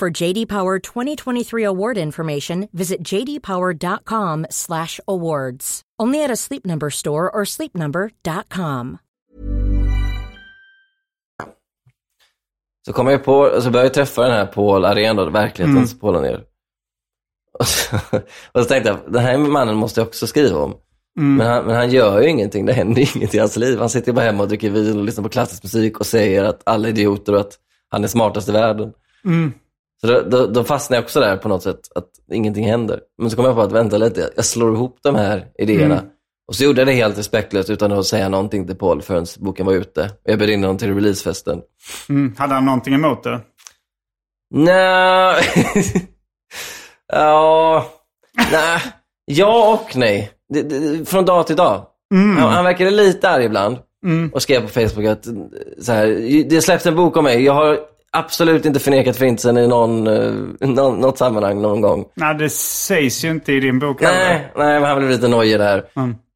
For JD Power 2023 award information, visit jdpower.com/awards. Only at a Sleep Number store or sleepnumber.com. Så kommer jag på, och så började jag träffa den här Paul Arén, då, verklighetens Paul Arén. Och så, och så tänkte jag, den här mannen måste jag också skriva om. Men, han, men han gör ju ingenting, det händer ju inget i hans liv. Han sitter bara hemma och dricker vin och lyssnar på klassisk musik och säger att alla är idioter och att han är smartast i världen. Så då, då, då fastnar jag också där på något sätt, att ingenting händer. Men så kom jag på att vänta lite, jag slår ihop de här idéerna. Och så gjorde jag det helt respektlöst utan att säga någonting till Paul förrän boken var ute. Och jag bjöd in honom till releasefesten. Mm. Hade han någonting emot det? Nej. ja. Nej. Ja och nej. Det, det, från dag till dag. Han, han verkade lite arg ibland. Och skrev på Facebook att så här, det släpps en bok om mig. Jag har absolut inte förnekat förintelsen i någon, eh, någon, något sammanhang någon gång. Nej, det sägs ju inte i din bok. Nej, nej, men han blev lite nojig där.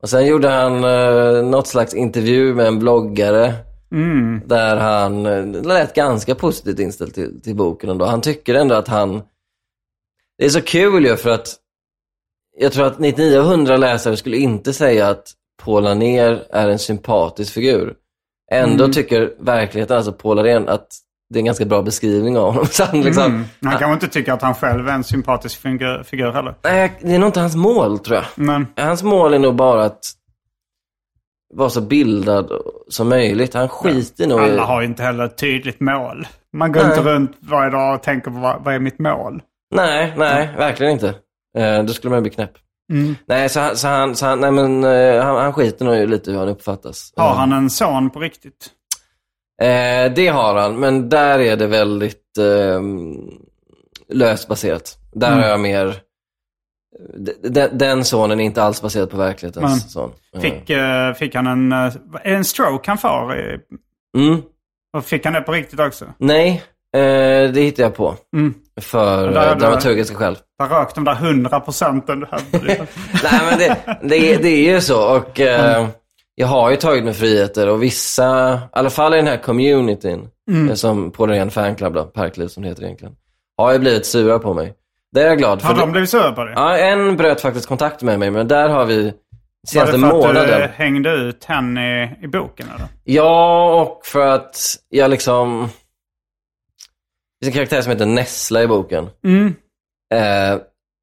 Och sen gjorde han uh, något slags intervju med en bloggare. Där han uh, lät ganska positivt inställd till, till boken ändå. Han tycker ändå att han... Det är så kul ju för att jag tror att 9900 läsare skulle inte säga att Paul Anér är en sympatisk figur. Ändå tycker verkligheten, alltså Paul Arén, att det är en ganska bra beskrivning av honom. Så han, liksom, Mm. Han kanske inte tycker att han själv är en sympatisk figur, figur heller. Nej, det är nog inte hans mål tror jag. Men Hans mål är nog bara att vara så bildad som möjligt. Han skiter nog i... alla har ju inte heller ett tydligt mål. Man går inte runt varje dag och tänker på vad, vad är mitt mål? Nej, nej, verkligen inte. Eh, då skulle man bli knäpp. Nej, så, han- så, han, så han, nej, men, eh, han, han skiter nog lite hur han uppfattas. Har han en son på riktigt? Eh, det har han, men där är det väldigt eh, löst baserat. Där har jag mer... d- Den sonen är inte alls baserad på son. Eh, Fick, eh, fick han en, eh, en stroke han får? Mm. Och fick han det på riktigt också? Nej, eh, det hittade jag på. För där- eh, dramaturgiska skäl. Där rök de där hundra procenten du hade. Nej, men det, det, det är ju så. Och eh, jag har ju tagit mig friheter och vissa, i alla fall i den här communityn, eh, som på den fanclub då, Parkliv som det heter egentligen, har ju blivit sura på mig. Det är jag glad för. Har de blivit sura på dig? Ja, en bröt faktiskt kontakt med mig, men där har vi Var det senaste för att månaden. du hängde ut henne i, i boken eller? Ja, och för att jag liksom... Det finns en karaktär som heter Nessla i boken. Eh,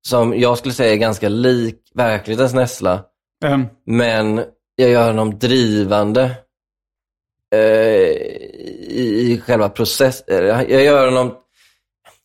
som jag skulle säga är ganska lik verklighetens Nessla. Um, Men jag gör honom drivande eh, i, i själva processen. Jag gör honom...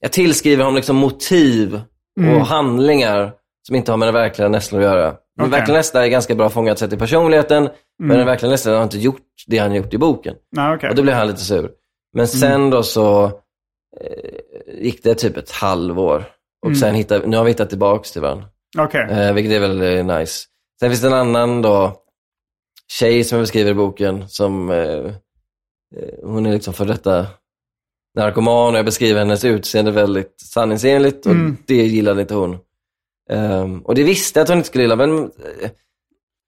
Jag tillskriver honom liksom motiv och handlingar som inte har med den verkliga Nessla att göra. Den Okej. verkliga Nessla är ganska bra fångat sett i personligheten, men den verkliga Nessla har inte gjort det han gjort i boken. nej, okej. Och då blev han lite sur. Men sen då så eh, gick det typ ett halvår. Och sen hittade, nu har vi hittat tillbaks till varandra. Okej. Eh, vilket är väldigt nice. Sen finns det en annan då, tjej som jag beskriver i boken, som eh, eh, hon är liksom för detta narkoman och jag beskriver hennes utseende väldigt sanningsenligt och det gillade inte hon. Ehm, och det visste jag att hon inte skulle gilla, men... eh,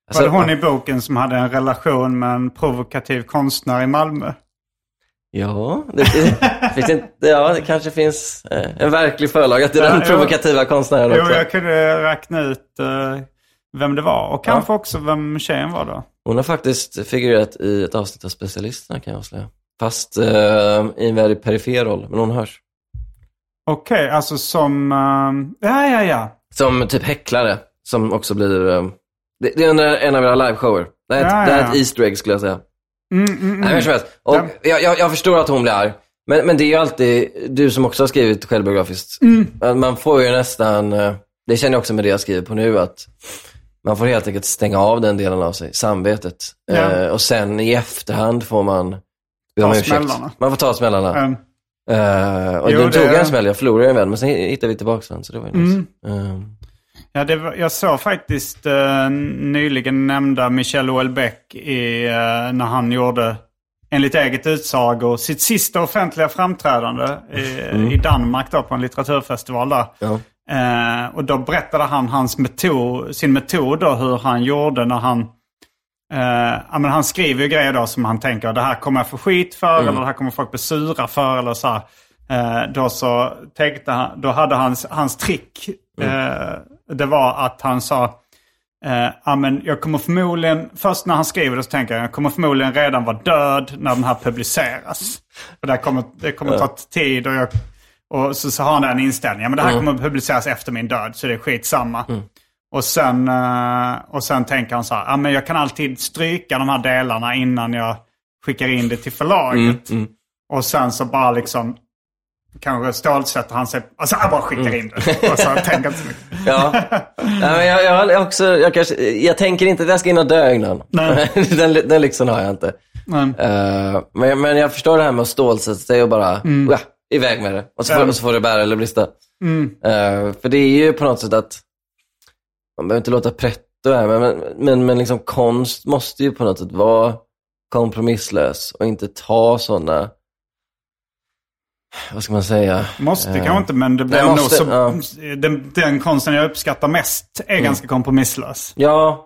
alltså- Var det hon i boken som hade en relation med en provokativ konstnär i Malmö? Ja, det, det, finns inte, ja, det kanske finns eh, en verklig förlaga till Ja, den jo. provokativa konstnären Jo, också. jag kunde räkna ut uh, vem det var. Och kanske också vem tjejen var då. Hon har faktiskt figurerat i ett avsnitt av Specialisterna kan jag avslöja. Fast eh, i en väldigt perifer roll, men hon hörs. Okej, alltså som... ehm, ja, ja, ja. Som typ häcklare, som också blir... eh, det, det är en av era liveshower. Det är, ett, Ja, det är ja. ett Easter egg skulle jag säga. Mm, mm, mm. Nej, men. Och Ja. jag, jag, jag förstår att hon blir arg. Men, men det är ju alltid, du som också har skrivit självbiografiskt. Mm. Man får ju nästan, eh, det känner jag också med det jag skriver på nu, att man får helt enkelt stänga av den delen av sig, samvetet. Ja. Eh, och sen i efterhand får man be om ursäkt. Man får ta smällarna. Ehm, Eh, och Jo, det- tog jag en smäll, jag förlorade en vän, men sen hittade vi tillbaka den, så det var nice. Mm. Eh, Ja, det var, jag såg faktiskt eh, nyligen nämnda Michel Houellebecq i, eh, när han gjorde, enligt eget utsago, sitt sista offentliga framträdande i, i Danmark då, på en litteraturfestival där. ja. Eh, och då berättade han hans metod, sin metod då, hur han gjorde när han... Eh, ja, men han skriver ju grejer då som han tänker det här kommer jag få skit för eller det här kommer folk bli sura för eller så här. Eh, då så tänkte han, då hade hans, hans trick, eh, det var att han sa eh, ja, men jag kommer förmodligen, först när han skriver det så tänker jag jag kommer förmodligen redan vara död när den här publiceras. För det kommer, det kommer ta tid och jag och så, så har han den inställningen. Men det här kommer att publiceras efter min död så det är skitsamma. Och, sen, eh, och sen tänker han så här. Ja, men jag kan alltid stryka de här delarna innan jag skickar in det till förlaget. Och sen så bara liksom kanske stålsätter han sig. Alltså jag bara skickar in det. Och så tänker inte så mycket. Ja. Nej, men jag, jag, också, jag, kanske, jag tänker inte att jag ska in och dö innan. Nej. den, den liksom har jag inte. Men, Eh, men, men jag förstår det här med att stålsätta sig och bara, ja, iväg med det. Och så, får, Mm. och så får det bära eller brista. mm, Eh, för det är ju på något sätt att, man behöver inte låta pretto här, men, men, men, liksom konst måste ju på något sätt vara kompromisslös och inte ta sådana, vad ska man säga? måste Eh, kanske inte men det blir nej, nog så. ja. Den, den konsten jag uppskattar mest är ganska kompromisslös. Ja,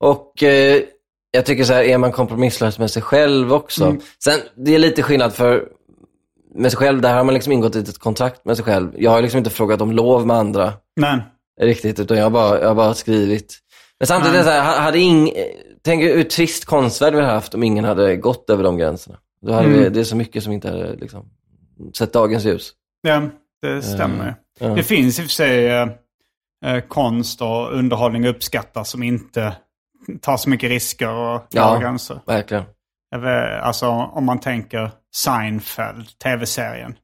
och eh, jag tycker så här, är man kompromisslös med sig själv också. Mm. Sen, det är lite skillnad för med sig själv, där har man liksom ingått ett kontrakt med sig själv. Jag har liksom inte frågat om lov med andra Nej. riktigt, utan jag har bara, jag har bara skrivit. Men samtidigt är det så här, ha- hade ing, tänk hur trist konstvärld vi hade haft om ingen hade gått över de gränserna. Då hade Mm. vi, det är så mycket som inte hade liksom, sett dagens ljus. Ja, det stämmer. Eh, ja. Det finns i och för sig eh, konst och underhållning uppskattas som inte tar så mycket risker och Ja. gränser. Verkligen. Vet, Alltså om man tänker Seinfeld, tv-serien.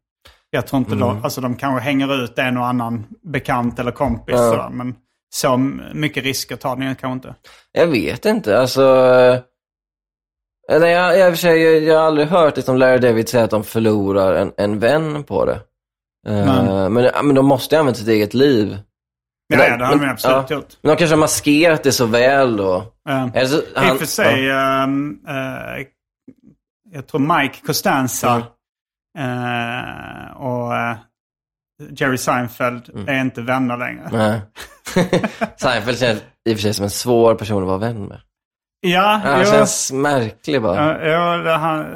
Jag tror inte de, alltså de kanske hänger ut en och annan bekant eller kompis. Ja. sådär, men så mycket risker tar ni kanske inte. Jag vet inte, alltså. Eller jag, jag, jag, jag har aldrig hört liksom Larry David säga att de förlorar en, en vän på det. Eh, men, men de måste ju använda sitt eget liv. Ja, Men- ja, det har de absolut ja. gjort. Men de kanske har maskerat det så väl då. Eh, Eller så, I och för sig, eh, jag tror Mike Costanza eh, och eh, Jerry Seinfeld Mm. är inte vänner längre. Nej. Seinfeld känns i och för sig som en svår person att vara vän med. Ja, Han jo, känns märklig bara. ja, han,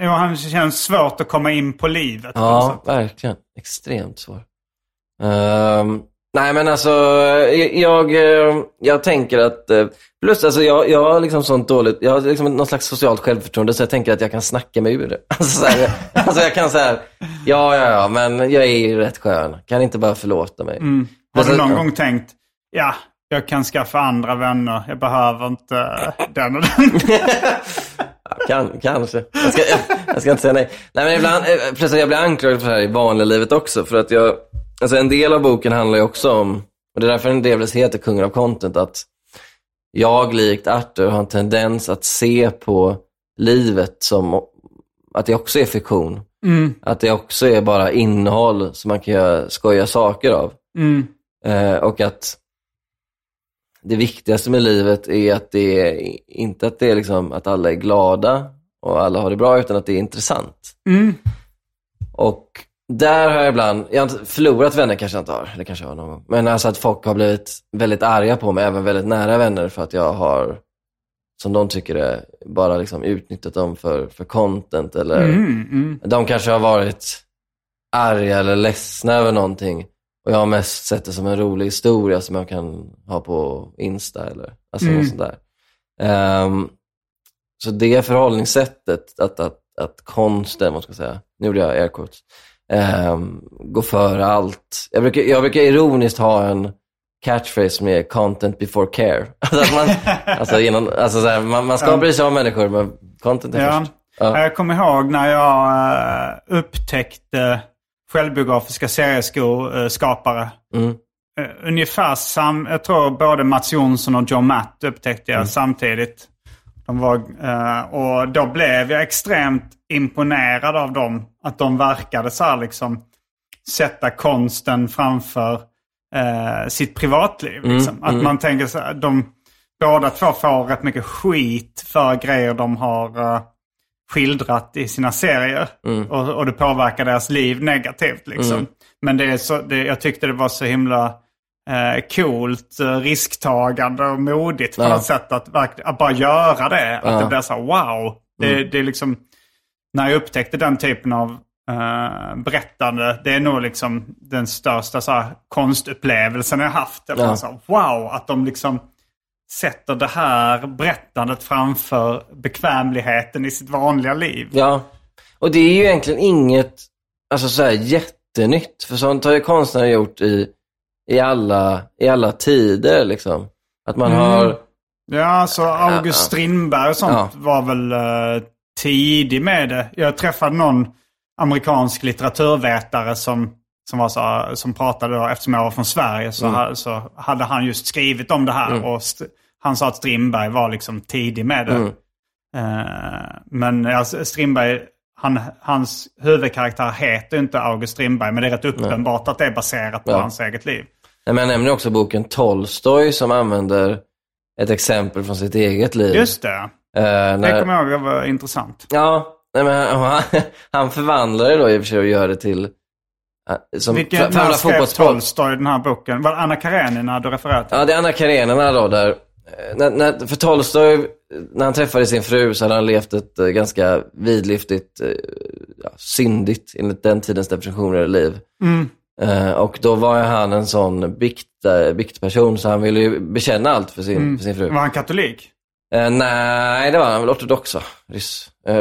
jo, han känns svårt att komma in på livet. på Ja, sätt. verkligen. Extremt svår. Ehm, nej, men alltså, jag, jag, eh, jag tänker att, eh, plus alltså jag, jag har liksom sånt dåligt, jag har liksom någon slags socialt självförtroende så jag tänker att jag kan snacka mig ur det. Alltså, så här, alltså jag kan säga, ja, ja, ja, men jag är ju rätt skön. Kan inte bara förlåta mig. Mm. Har Alltså, du någon gång tänkt, ja, jag kan skaffa andra vänner, jag behöver inte eh, den och den. Kan, kanske. Jag ska, jag, jag ska inte säga nej. Nej, men ibland, eh, jag blir anklagad för det här i vanliga livet också. För att jag, alltså en del av boken handlar ju också om, och det är därför en delvis heter Kungen av content, att jag likt Arthur har en tendens att se på livet som att det också är fiktion. Mm, Att det också är bara innehåll som man kan göra skoja saker av. mm, Eh, och att det viktigaste med livet är att det är inte att det är liksom att alla är glada och alla har det bra, utan att det är intressant. mm. Och där har jag ibland, jag har inte förlorat vänner kanske jag inte har, det kanske jag har någon gång. Men alltså att folk har blivit väldigt arga på mig, även väldigt nära vänner, för att jag har, som de tycker det, bara liksom utnyttjat dem för, för content. Eller Mm, mm. de kanske har varit arga eller ledsna över någonting. Och jag har mest sett det som en rolig historia som jag kan ha på Insta eller alltså Mm. något sånt där. Ehm, så det förhållningssättet, att, att, att konsten, vad ska jag säga, nu gjorde jag air um, går före allt. Jag brukar, jag brukar ironiskt ha en catchphrase är content before care. Alltså, att man, alltså, genom, alltså så här, man, man ska bry sig om människor, men content är Ja. först. Ja. Jag kommer ihåg när jag eh, upptäckte självbiografiska serieskapare. Mm. Uh, ungefär sam... Jag tror både Mats Jonsson och John Matt upptäckte Mm. jag samtidigt. De var, eh, och då blev jag extremt imponerad av dem. Att de verkade så här liksom sätta konsten framför eh, sitt privatliv. Liksom. Att man tänker så här, de båda två får rätt mycket skit för grejer de har eh, skildrat i sina serier. Och, och det påverkar deras liv negativt. Liksom. Men det är så, det, jag tyckte det var så himla eh, coolt, eh, risktagande och modigt på Ja. något sätt att, att bara göra det. Att Ja. det blir så här, wow. Det, det är liksom, när jag upptäckte den typen av eh, berättande, det är nog liksom den största så här, konstupplevelsen jag haft. Bara Ja. så här, wow, att de liksom sätter det här berättandet framför bekvämligheten i sitt vanliga liv. Ja, och det är ju egentligen inget alltså så här, jättenytt. För sånt har ju konstnärer gjort i, i, alla, i alla tider. Liksom. Att man Mm. har... Ja, så August. Strindberg och sånt Ja. var väl uh, tidig med det. Jag träffade någon amerikansk litteraturvetare som, som, var så, som pratade då, eftersom jag var från Sverige så, Mm. så hade han just skrivit om det här. Och st- han sa att Strindberg var liksom tidig med det. Mm. Eh, men alltså, Strindberg, han, hans huvudkaraktär heter inte August Strindberg. Men det är rätt uppenbart att det är baserat på Ja. hans eget liv. Men Jag nämner också boken Tolstoj som använder ett exempel från sitt eget liv. Just det. Det när, kommer jag ihåg var intressant. Ja, nej, men han, han förvandlar det då i och för sig och gör det till... eh, Som, Vilken, när skrev. Tolstoj den här boken? Var det Anna Karenina du refererade till? Ja, det är Anna Karenina då där. eh, När, när, för Tolstoj, när han träffade sin fru så hade han levt ett ganska vidlyftigt, ja, syndigt enligt den tidens definitioner liv. Eh, och då var han en sån bikt, biktperson så han ville ju bekänna allt för sin, för sin fru. Var han katolik? Eh, nej, det var han väl ortodox va? Ryss. Eh,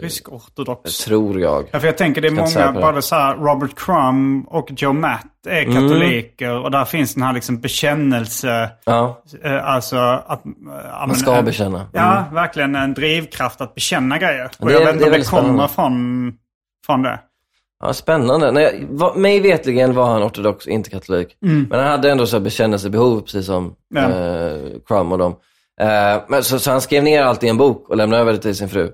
Rysk-ortodox? tror jag. Ja, för jag tänker det är många, både så här Robert Crumb och Joe Matt är Mm. katoliker. Och där finns den här liksom bekännelse, Ja, eh, alltså att... eh, ja, men ska en- bekänna. Ja, verkligen en drivkraft att bekänna grejer. Och Det jag vet inte om det kommer spännande. från, från det. Ja, spännande. Nej, va, mig vetligen var han ortodox, inte katolik. Men han hade ändå så bekännelsebehov, precis som Ja. eh, Crumb och dem. Eh, men så, så han skrev ner allt i en bok och lämnade över det till sin fru.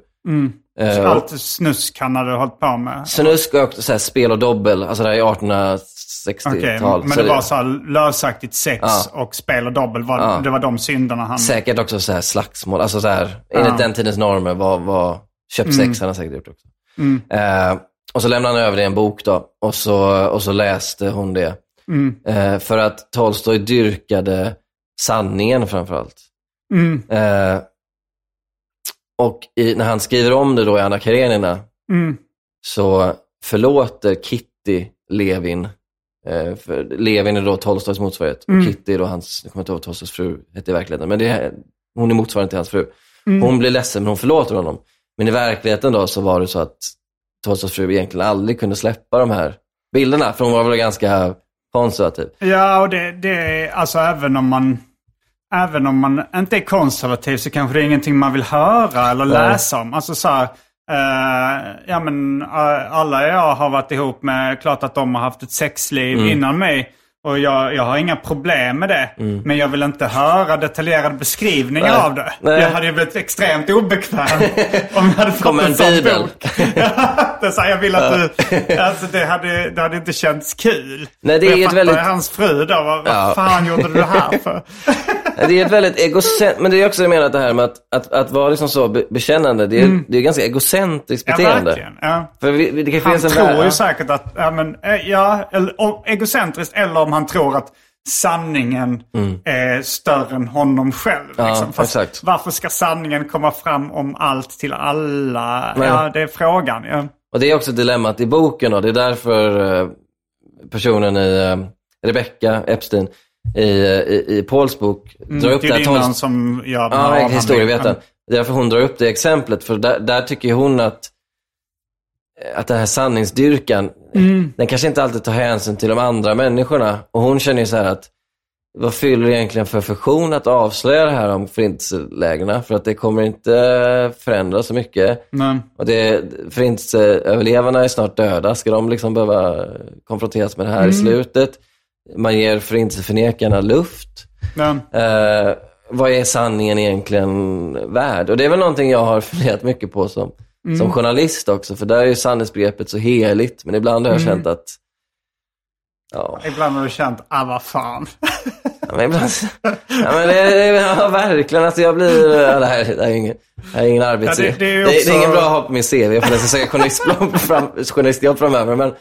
Eh, Så och- allt snusk han hade hållit på med. Snusk och så här, spel och dobbel, alltså det här i 1860-tal. Okej, men Så det var så här lösaktigt sex Ja. och spel och dobbel. Var, Ja. Det var de synderna han... Säkert också så här slagsmål, alltså så här, enligt den tidens normer, var, var köpsex han har säkert gjort också. Eh, och så lämnade han över det i en bok då, och så, och så läste hon det. Eh, för att Tolstoj dyrkade sanningen framförallt. Mm, Eh, och i, när han skriver om det då i Anna Karenina, mm, så förlåter Kitty Levin. Eh, Levin är då Tolstojs motsvarighet. Och Kitty är då hans, jag kommer inte ihåg Tolstojs fru hette i verkligheten, men det hon är motsvarande till hans fru. Hon blir ledsen, men hon förlåter honom. Men i verkligheten då så var det så att Tolstojs fru egentligen aldrig kunde släppa de här bilderna, för hon var väl ganska konservativ. Ja, och det, det är alltså även om man... Även om man inte är konservativ så kanske det är ingenting man vill höra eller läsa om. Alltså så här, eh, ja men eh, alla jag har varit ihop med, klart att de har haft ett sexliv innan mig. Och jag, jag har inga problem med det. Men jag vill inte höra detaljerade beskrivningar Nej. av det. Nej. Jag hade ju blivit extremt obekväm om jag hade fått Kommer en, en sån bibel. bok. Det så här, jag vill att du... Alltså det hade, det hade inte känts kul. Nej, det är jag ett väldigt- hans fru då. Vad, vad Ja. fan gjorde du det här för? Det är ett väldigt egocentriskt, men det är också jag menar det här med att, att, att vara liksom så be- bekännande, det är, det är ganska egocentriskt Ja, beteende. verkligen. Ja. För vi, det kan Han tror värld- ju säkert att, ja men, eh, ja, eller, om, egocentriskt eller om han tror att sanningen är större än honom själv. Mm. Ja, liksom. Exakt. Varför ska sanningen komma fram om allt till alla? Ja, det är frågan. Ja. Och det är också dilemmat i boken och det är därför eh, personen i uh, Rebecca Epstein i, i, i Pauls bok drar upp det här som gör Ja, avhandlingen. historievetaren. Därför hon drar upp det exemplet, för där, där tycker hon att, att den här sanningsdyrkan, den kanske inte alltid tar hänsyn till de andra människorna. Och hon känner ju så här att, vad fyller det egentligen för funktion att avslöja det här om förintelselägren? För att det kommer inte förändra så mycket. Men, Och det, förintelseöverlevarna är snart döda. Ska de liksom behöva konfronteras med det här i slutet? Man ger förintelseförnekarna luft. men, Eh, vad är sanningen egentligen värd? Och det är väl någonting jag har funderat mycket på som, som journalist också, för där är ju sanningsbegreppet så heligt. Men ibland har jag känt att, ja, ibland har du känt, ah vad fan. ja, men ibland, ja, men det, det, ja, verkligen. Alltså jag blir, ja, det, här, det här är ingen, det här är ingen arbets... Ja, det- det är ju det, det också- är ingen bra att ha på min CV för jag ska söka journalistjobb, fram, journalistjobb framöver. Men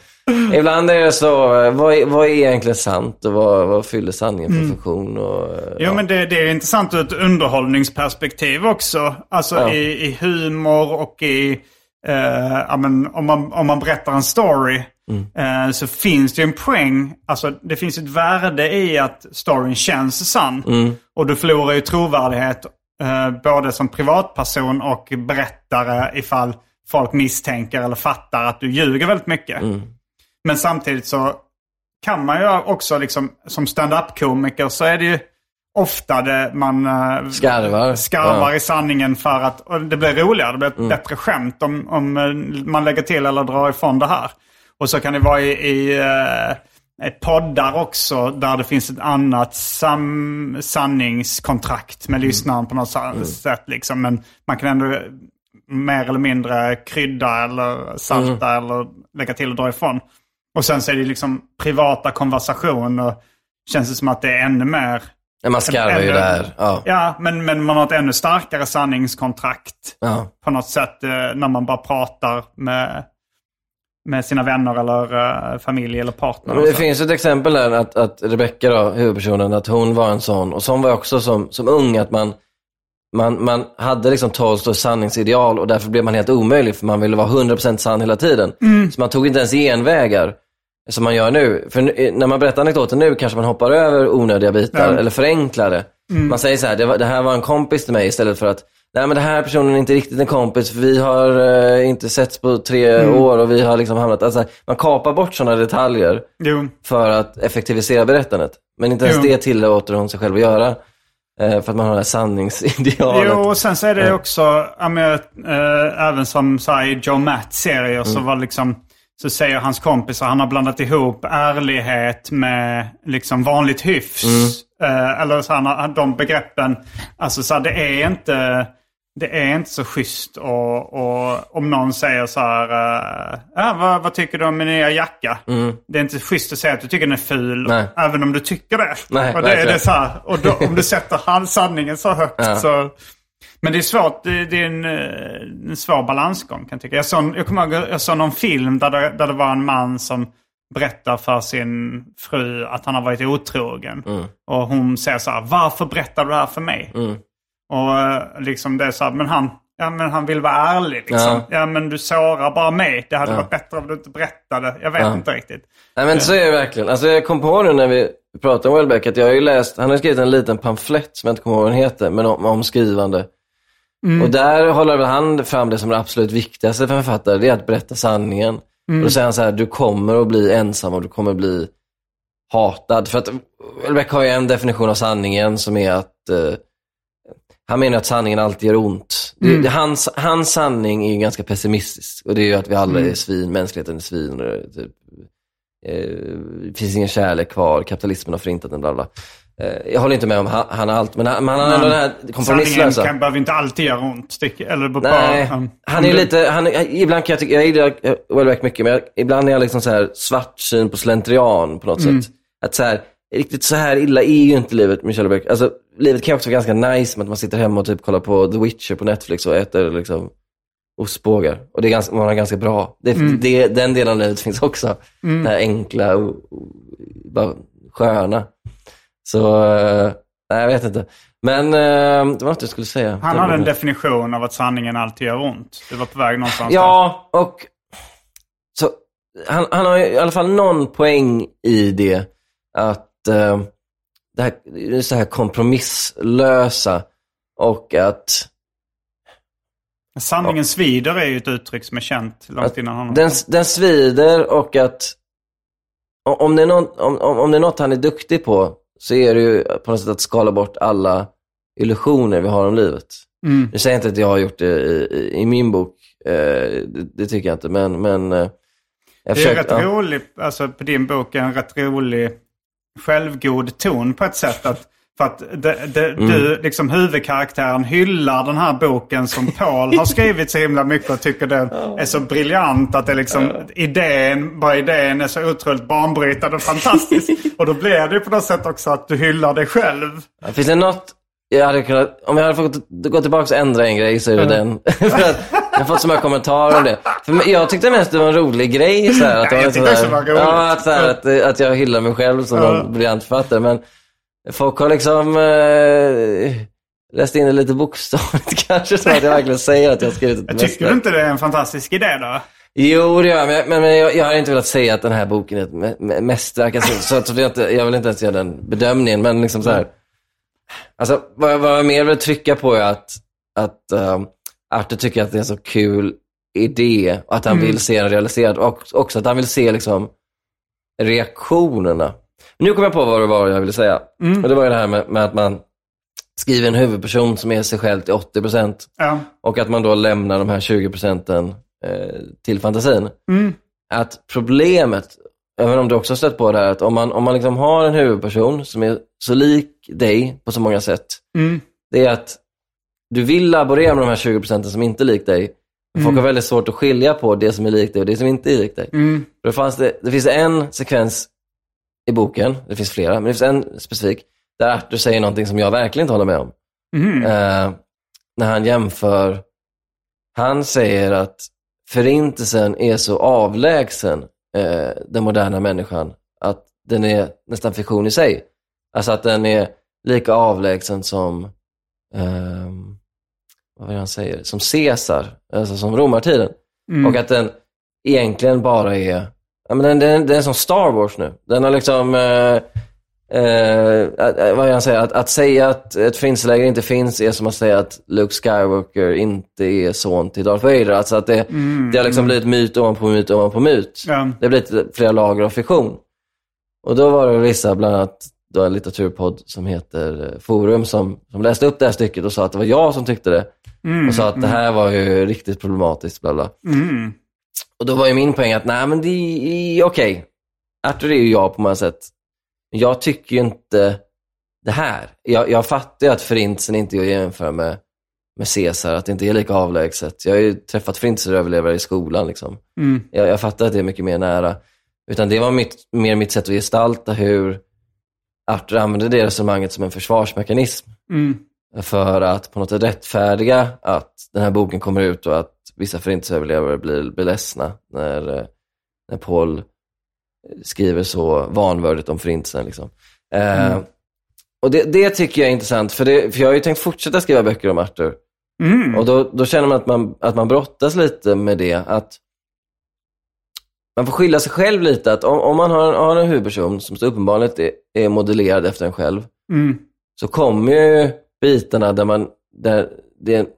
ibland är det så, vad vad är egentligen sant och vad, vad fyller sanningen för funktion? Och, Jo, men det, det är intressant ur ett underhållningsperspektiv också. Alltså Ja. i, i humor och i... Eh, ja, men om, man, om man berättar en story eh, så finns det ju en poäng. Alltså det finns ett värde i att storyn känns sann. Och du förlorar ju trovärdighet eh, både som privatperson och berättare ifall folk misstänker eller fattar att du ljuger väldigt mycket. Men samtidigt så kan man ju också liksom som stand-up-komiker så är det ju ofta det man eh, Skarvar. skarvar Ja. i sanningen för att det blir roligare. Det blir ett bättre skämt om, om man lägger till eller drar ifrån det här. Och så kan det vara i, i eh, poddar också där det finns ett annat sam, sanningskontrakt med lyssnaren på något sa- sätt. Liksom. Men man kan ändå mer eller mindre krydda eller salta eller lägga till och dra ifrån. Och sen så är det liksom privata konversationer. Känns det som att det är ännu mer Ja, man skarvar ju där. Ja. Ja, men, men man har ett ännu starkare sanningskontrakt Ja. på något sätt eh, när man bara pratar med, med sina vänner eller eh, familj eller partner. Men det finns ett exempel där att, att Rebecca, då, huvudpersonen, att hon var en sån. Och som var också som, som ung, att man, man, man hade liksom Tolstojs sanningsideal och därför blev man helt omöjlig, för man ville vara 100% sann hela tiden. Så man tog inte ens genvägar, som man gör nu. För nu, när man berättar anekdoter nu kanske man hoppar över onödiga bitar, Ja. eller förenklar det. Man säger så här, det, var, det här var en kompis till mig, istället för att Nej men den här personen är inte riktigt en kompis, för vi har eh, inte setts på tre år och vi har liksom hamnat... Alltså, man kapar bort sådana detaljer Jo, för att effektivisera berättandet. Men inte ens Jo. det tillåter hon sig själv att göra. Eh, för att man har det här sanningsidealet. jo, och sen så är det också, ja, men, eh, även som så i Joe Matt-serier så var liksom så säger hans kompisar, han har blandat ihop ärlighet med liksom vanligt hyfs. Eh, eller så han har de begreppen. Alltså så här, det är inte, det är inte så schysst och, och om någon säger så här, ja, vad, vad tycker du om min nya jacka? Det är inte schysst att säga att du tycker den är ful, Nej. även om du tycker det. Nej, och det, är det så här, och då, om du sätter han- sanningen så högt Ja. så... Men det är svårt, det, det är en, eh, en svår balansgång kan jag tycka. Jag såg, jag ihåg, jag såg någon film där det, där det var en man som berättar för sin fru att han har varit otrogen. Mm. Och hon säger så här, varför berättar du det här för mig? Och eh, liksom det är så här, men han, ja, men han vill vara ärlig liksom. Ja. Ja. men du sårar bara mig. Det hade Ja. varit bättre om du inte berättade. Jag vet Ja. inte riktigt. Nej men så är det verkligen. Alltså jag kom på nu när vi pratade om Welbeck att jag har ju läst, han har skrivit en liten pamflett som jag inte kommer ihåg vad den heter, men om, om skrivande. Och där håller väl han fram det som det absolut viktigaste för en författare, det är att berätta sanningen. Och då säger han så här, du kommer att bli ensam och du kommer att bli hatad. För att Welbeck har ju en definition av sanningen som är att eh, han menar att sanningen alltid gör ont. Det, det, hans, hans sanning är ju ganska pessimistisk. Och det är ju att vi alla är svin, mänskligheten är svin. Och det, typ, eh, det finns ingen kärlek kvar, kapitalismen har förintat den, bla bla. Eh, jag håller inte med om han, han allt, men han, men han har ändå den här Sanningen kompromisslösa. kan, behöver inte alltid göra ont. Eller bara, Nej, um, han är lite, han, ibland kan jag tycka, jag gillar eh, Welbeck mycket, men jag, ibland är jag liksom så här svartsyn på slentrian på något Mm. sätt. Att så här, riktigt så här illa är ju inte livet med Welbeck. Alltså, livet kan också vara ganska nice med att man sitter hemma och typ kollar på The Witcher på Netflix och äter liksom ostbågar. Och det är ganska, man har ganska bra. Det, Mm. det, den delen av livet finns också. Det här enkla och, och bara sköna. Så, eh, nej jag vet inte. Men eh, det var något jag skulle säga. Han hade en definition av att sanningen alltid gör ont. Du var på väg någonstans där. Ja, och så han, han har i alla fall någon poäng i det. Att eh, det, här, det så här kompromisslösa och att Sanningen svider är ju ett uttryck som är känt långt innan honom. den, den svider och att om det, är något, om, om, det är något han är duktig på så är det ju på något sätt att skala bort alla illusioner vi har om livet. Mm. Nu säger jag inte att jag har gjort det i, i, i min bok, eh, det, det tycker jag inte, men, men eh, jag Det är rätt ja. roligt, alltså på din bok är en rätt rolig självgod ton på ett sätt. Att, för att det, det, Mm. du, liksom huvudkaraktären, hyllar den här boken som Paul har skrivit så himla mycket och tycker den är så briljant. Att det liksom, idén, bara idén är så otroligt banbrytande och fantastisk. och då blir det på något sätt också att du hyllar dig själv. Finns det något, jag hade kunnat, om jag hade fått gå tillbaka och ändra en grej så är det den. För att jag har fått så många kommentarer om det. För jag tyckte mest det var en rolig grej. Så här, att jag tyckte också så det var roligt. ja, att, så här, att, att jag hyllar mig själv som Ja. en briljant författare. Men folk har liksom eh, läst in det lite bokstavligt kanske. Så att jag verkligen säger att jag har skrivit ett Jag tycker mästerverk. du inte det är en fantastisk idé då? Jo, det gör jag. Men, men, men jag, jag har inte velat säga att den här boken är ett mä- mä- mästerverk. Alltså, så att jag, inte, jag vill inte ens göra den bedömningen. Men liksom så här. Alltså, vad, jag- vad jag mer vill trycka på är att, att um, Arthur tycker att det är en så kul idé och att han vill se den realiserad. Och också att han vill se liksom reaktionerna. Nu kommer jag på vad det var jag ville säga. Och det var ju det här med, med att man skriver en huvudperson som är sig själv till 80 procent. Ja. Och att man då lämnar de här 20 procenten eh, till fantasin. Att problemet, även om du också har stött på det här, att om man, om man liksom har en huvudperson som är så lik dig på så många sätt, det är att du vill laborera med de här 20 procenten som inte är lik dig, men folk har väldigt svårt att skilja på det som är likt dig och det som inte är likt dig. För det, fanns det, det finns en sekvens i boken, det finns flera, men det finns en specifik, där Arthur säger någonting som jag verkligen inte håller med om. Eh, när han jämför, han säger att förintelsen är så avlägsen eh, den moderna människan att den är nästan fiktion i sig. Alltså att den är lika avlägsen som, ehm, vad han säger, som Caesar, alltså som romartiden. Och att den egentligen bara är, ja men den, den, den är som Star Wars nu. Den har liksom, eh, eh, eh, vad han säger, att, att säga att ett förintelseläger inte finns är som att säga att Luke Skywalker inte är son till Darth Vader. Alltså att det, det har liksom blivit myt ovanpå myt ovanpå myt. Ja. Det har blivit flera lager av fiktion. Och då var det vissa, bland annat då en litteraturpodd som heter eh, Forum, som, som läste upp det här stycket och sa att det var jag som tyckte det. och sa att det här var ju riktigt problematiskt, bla bla. Och då var ju min poäng att, nej men det är okej. Arthur är ju jag på många sätt. Men jag tycker ju inte det här. Jag, jag fattar ju att förintelsen inte är att jämföra med, med Caesar, att det inte är lika avlägset. Jag har ju träffat förintelseöverlevare i skolan. Liksom. Jag, jag fattar att det är mycket mer nära. Utan det var mitt, mer mitt sätt att gestalta hur Arthur använde det resonemanget som en försvarsmekanism. För att på något sätt rättfärdiga att den här boken kommer ut och att vissa förintelseöverlevare blir, blir ledsna när, eh, när Paul skriver så vanvördigt om förintelsen. Liksom. Eh, och det, det tycker jag är intressant, för, det, för jag har ju tänkt fortsätta skriva böcker om Arthur. Och då, då känner man att, man att man brottas lite med det. Att man får skylla sig själv lite. Att om, om man har en, har en huvudperson som så uppenbarligen är, är modellerad efter en själv, så kommer ju bitarna där man, där, det,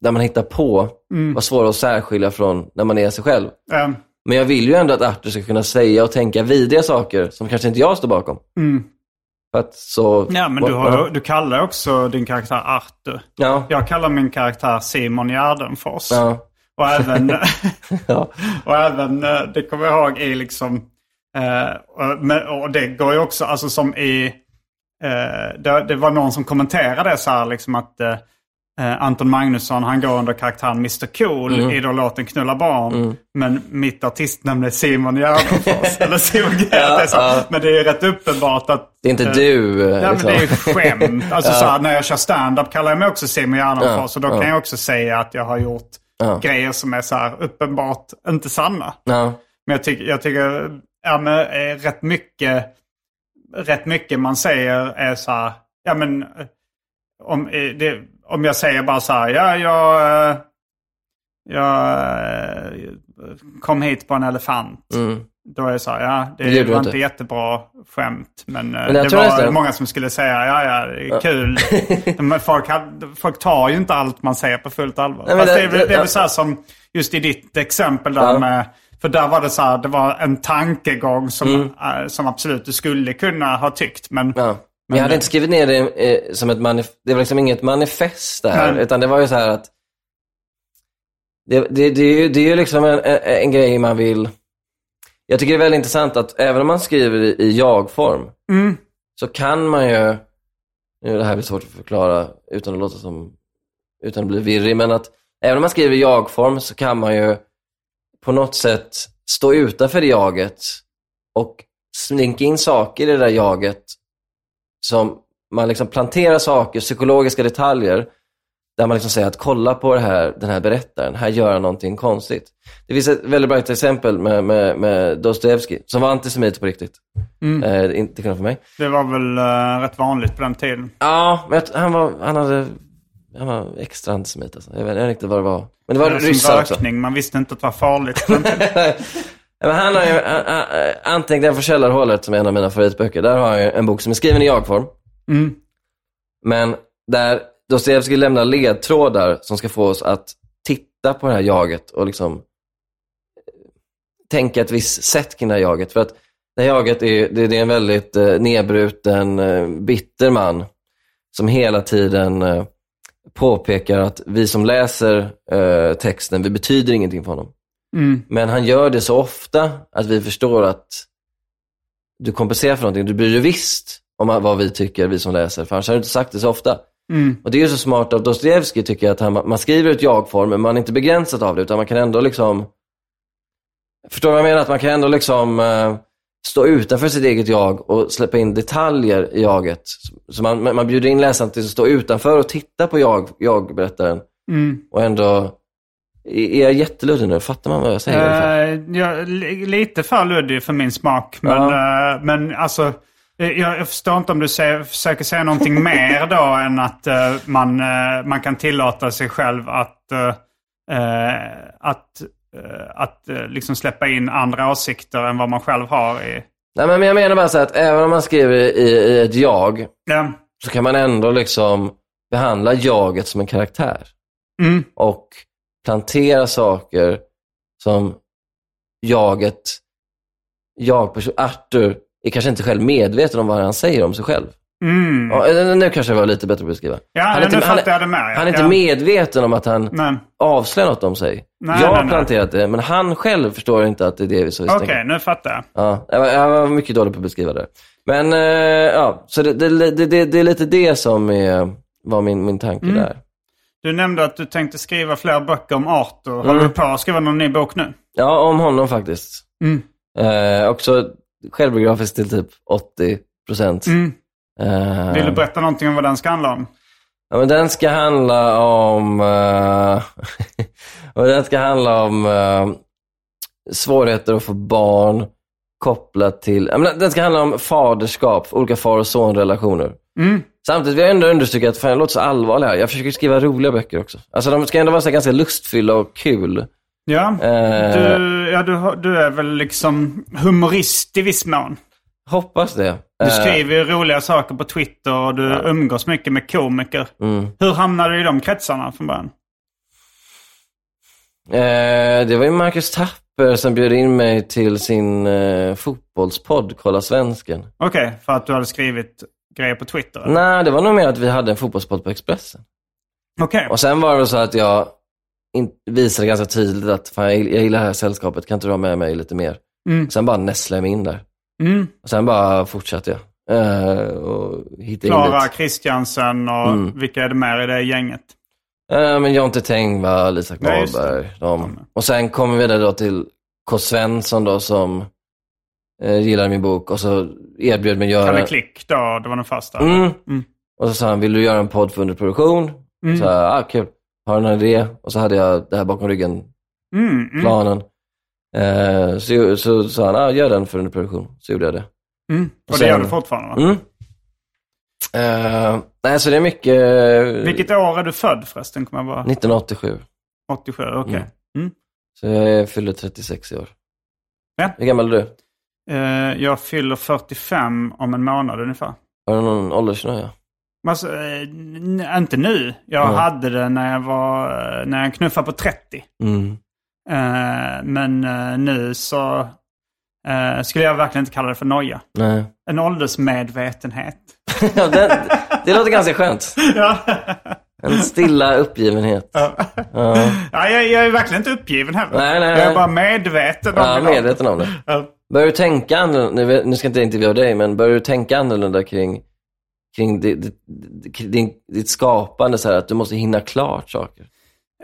där man hittar på vara svåra att särskilja från när man är sig själv. Ja. Men jag vill ju ändå att Arthur ska kunna säga och tänka vidriga saker som kanske inte jag står bakom. För att så... Ja, men du, har, du kallar också din karaktär Arthur. Ja. Jag kallar min karaktär Simon Gärdenfors. Ja. Och även, Ja. och även eh, det kommer jag ihåg i liksom, eh, och, men, och det går ju också, alltså som i, eh, det, det var någon som kommenterade så här liksom att eh, eh, Anton Magnusson han går under karaktären Mr Cool i då låten Knulla barn. Men mitt artistnamn är Simon Gärdenfors. eller Simon Gärdenfors. ja. Men det är rätt uppenbart att Det är inte eh, du. eh, Ja, men liksom. det är ju skämt. Alltså, så här, när jag kör stand-up kallar jag mig också Simon Gärdenfors. Ja, och då ja. kan jag också säga att jag har gjort Ja. grejer som är så här uppenbart inte sanna. Ja. Men jag tycker, jag tycker ja, men, eh, rätt, mycket, rätt mycket man säger är så här, ja men eh, om, eh, det, om jag säger bara så här, ja jag, jag, kom hit på en elefant. Mm. Då är det så här, ja, det, Det var inte. inte jättebra skämt. Men, eh, Men det var nästan- många som skulle säga, ja, ja, det är kul. men folk, hade, folk tar ju inte allt man säger på fullt allvar. Nej, men Fast det- det, är väl- det är ja. väl så här som just i ditt exempel där Ja. med, för där var det så här, det var en tankegång som, Mm. eh, som absolut du skulle kunna ha tyckt. Men, Ja. Men jag hade inte skrivit ner det eh, som ett manifest. Det var liksom inget manifest där. Nej. Utan det var ju så här att det, det, det, är ju, det är ju liksom en, en, en grej man vill... Jag tycker det är väldigt intressant att även om man skriver i, i jag-form Mm. så kan man ju... Nu är det här blir svårt att förklara utan att låta som... Utan att bli virrig, men att även om man skriver i jag-form så kan man ju på något sätt stå utanför det jaget och slinka in saker i det där jaget som man liksom planterar saker, psykologiska detaljer, där man liksom säger att kolla på det här, den här berättaren, här gör han någonting konstigt. Det finns ett väldigt bra exempel med, med, med Dostojevskij, som var antisemit på riktigt. Mm. Eh, inte kunnat för mig. Det var väl eh, rätt vanligt på den tiden. Ja, men han, var, han, hade, han var extra antisemit alltså. Jag vet inte riktigt vad det var. Men det var Det ryssar också. man visste inte att det var farligt. men han har ju, Anteckningar från källarhålet, som är en av mina favoritböcker, där har han ju en bok som är skriven i jag-form. Mm. Men där Dostojevskij lämnar ledtrådar som ska få oss att titta på det här jaget och liksom eh, tänka ett visst sätt kring det här jaget. För att det här jaget är, det, det är en väldigt eh, nedbruten, eh, bitter man som hela tiden eh, påpekar att vi som läser eh, texten, vi betyder ingenting för honom. Mm. Men han gör det så ofta att vi förstår att du kompenserar för någonting. Du bryr dig visst om vad vi tycker, vi som läser. För annars har du inte sagt det så ofta. Mm. Och det är ju så smart av Dostojevskij tycker jag, att han, man skriver ett jag-form, men man är inte begränsad av det, utan man kan ändå liksom... Förstår du vad jag menar? Att man kan ändå liksom eh, stå utanför sitt eget jag och släppa in detaljer i jaget. Så man, man bjuder in läsaren till att stå utanför och titta på jag, jag-berättaren. Mm. Och ändå... Är jag jätteluddig nu? Fattar man vad jag säger? Eh, ja, li- lite för luddig för min smak. Men, eh, men alltså, jag, jag förstår inte om du säger, försöker säga någonting mer då än att eh, man, eh, man kan tillåta sig själv att, eh, eh, att, eh, att eh, liksom släppa in andra åsikter än vad man själv har i... Nej, men jag menar bara så att även om man skriver i, i ett jag, Ja. så kan man ändå liksom behandla jaget som en karaktär. Mm. Och plantera saker som jaget, jag-person, Arthur, är kanske inte själv medveten om vad han säger om sig själv. Mm. Ja, eh, nu kanske jag var lite bättre på att beskriva. Ja, han, är inte, han, det med. han är inte ja. medveten om att han Nej. avslöjar något om sig. Nej, jag har nej, planterat det, men han själv förstår inte att det är det vi så Okej, tänker. nu fattar jag. Ja, jag var, jag var mycket dålig på att beskriva det. Men eh, ja, så det, det, det, det, är lite det som är, var min, min tanke Mm. där. Du nämnde att du tänkte skriva fler böcker om Arthur. Håller Mm. du på att skriva någon ny bok nu? Ja, om honom faktiskt. Mm. Eh, också självbiografiskt till typ 80 procent. Mm. Eh, Vill du berätta någonting om vad den ska handla om? ja, men den ska handla om... och den ska handla om eh, svårigheter att få barn kopplat till... ja, men Den ska handla om faderskap, olika far och sonrelationer. Mm. Samtidigt vill jag ändå understryka att fan, jag låter så allvarlig här. Jag försöker skriva roliga böcker också. Alltså de ska ändå vara så ganska lustfyllda och kul. Ja, Eh. du, ja du, du är väl liksom humorist i viss mån. Hoppas det. Du Eh, skriver ju roliga saker på Twitter och du umgås mycket med komiker. mm. Hur hamnade du i de kretsarna från början? Eh, det var ju Marcus Tapper som bjöd in mig till sin eh, fotbollspodd, Kolla Svensken. Okej, för att du hade skrivit grejer på Twitter? eller? Nej, det var nog mer att vi hade en fotbollspodd på Expressen. Okej. Och sen var det så att jag in, visade ganska tydligt att fan, jag, jag gillar det här sällskapet, kan inte du ha med mig lite mer? Mm. Sen bara nästlade jag mig in där. Mm. Och sen bara fortsatte jag. Och hittade in Klara. Kristiansen och Mm. vilka är det mer i det gänget? Eh, men Jonte Tengvall, Isak. Wahlberg. De. Och sen kom vi vidare då till K. Svensson då som eh, gillade min bok och så erbjöd mig göra... Kalle Klick då, det var den första. Mm. Mm. Och så sa han, vill du göra en podd för underproduktion? Mm. Så ah, kul. Har du någon idé? Och så hade jag det här bakom ryggen, Mm, mm, planen. Eh, så, så sa han, ah, gör den för underproduktion. Så gjorde jag det. mm. Och det sen- gör du fortfarande va? Mm. Eh, nej, så det är mycket... Vilket år är du född förresten? Kommer jag bara... 1987. 87, okej. Mm. Mm. Så jag fyller 36 i år. Ja. Hur gammal är du? Eh, jag fyller 45 om en månad ungefär. Har du någon åldersnöja? Men Alltså, eh, n- inte nu. Jag Mm. hade det när jag var eh, när jag knuffade på 30. Mm. Eh, men eh, nu så eh, skulle jag verkligen inte kalla det för noja. Nej. En åldersmedvetenhet. ja, det, det låter ganska skönt. ja. En stilla uppgivenhet. Ja, ja, jag, jag är verkligen inte uppgiven heller. Nej, nej, Jag är bara medveten om ja det. medveten om det. Ja. Börjar du tänka annorlunda, nu ska inte intervjua dig, men börjar du tänka annorlunda kring, kring ditt, ditt, ditt skapande, så här, att du måste hinna klart saker?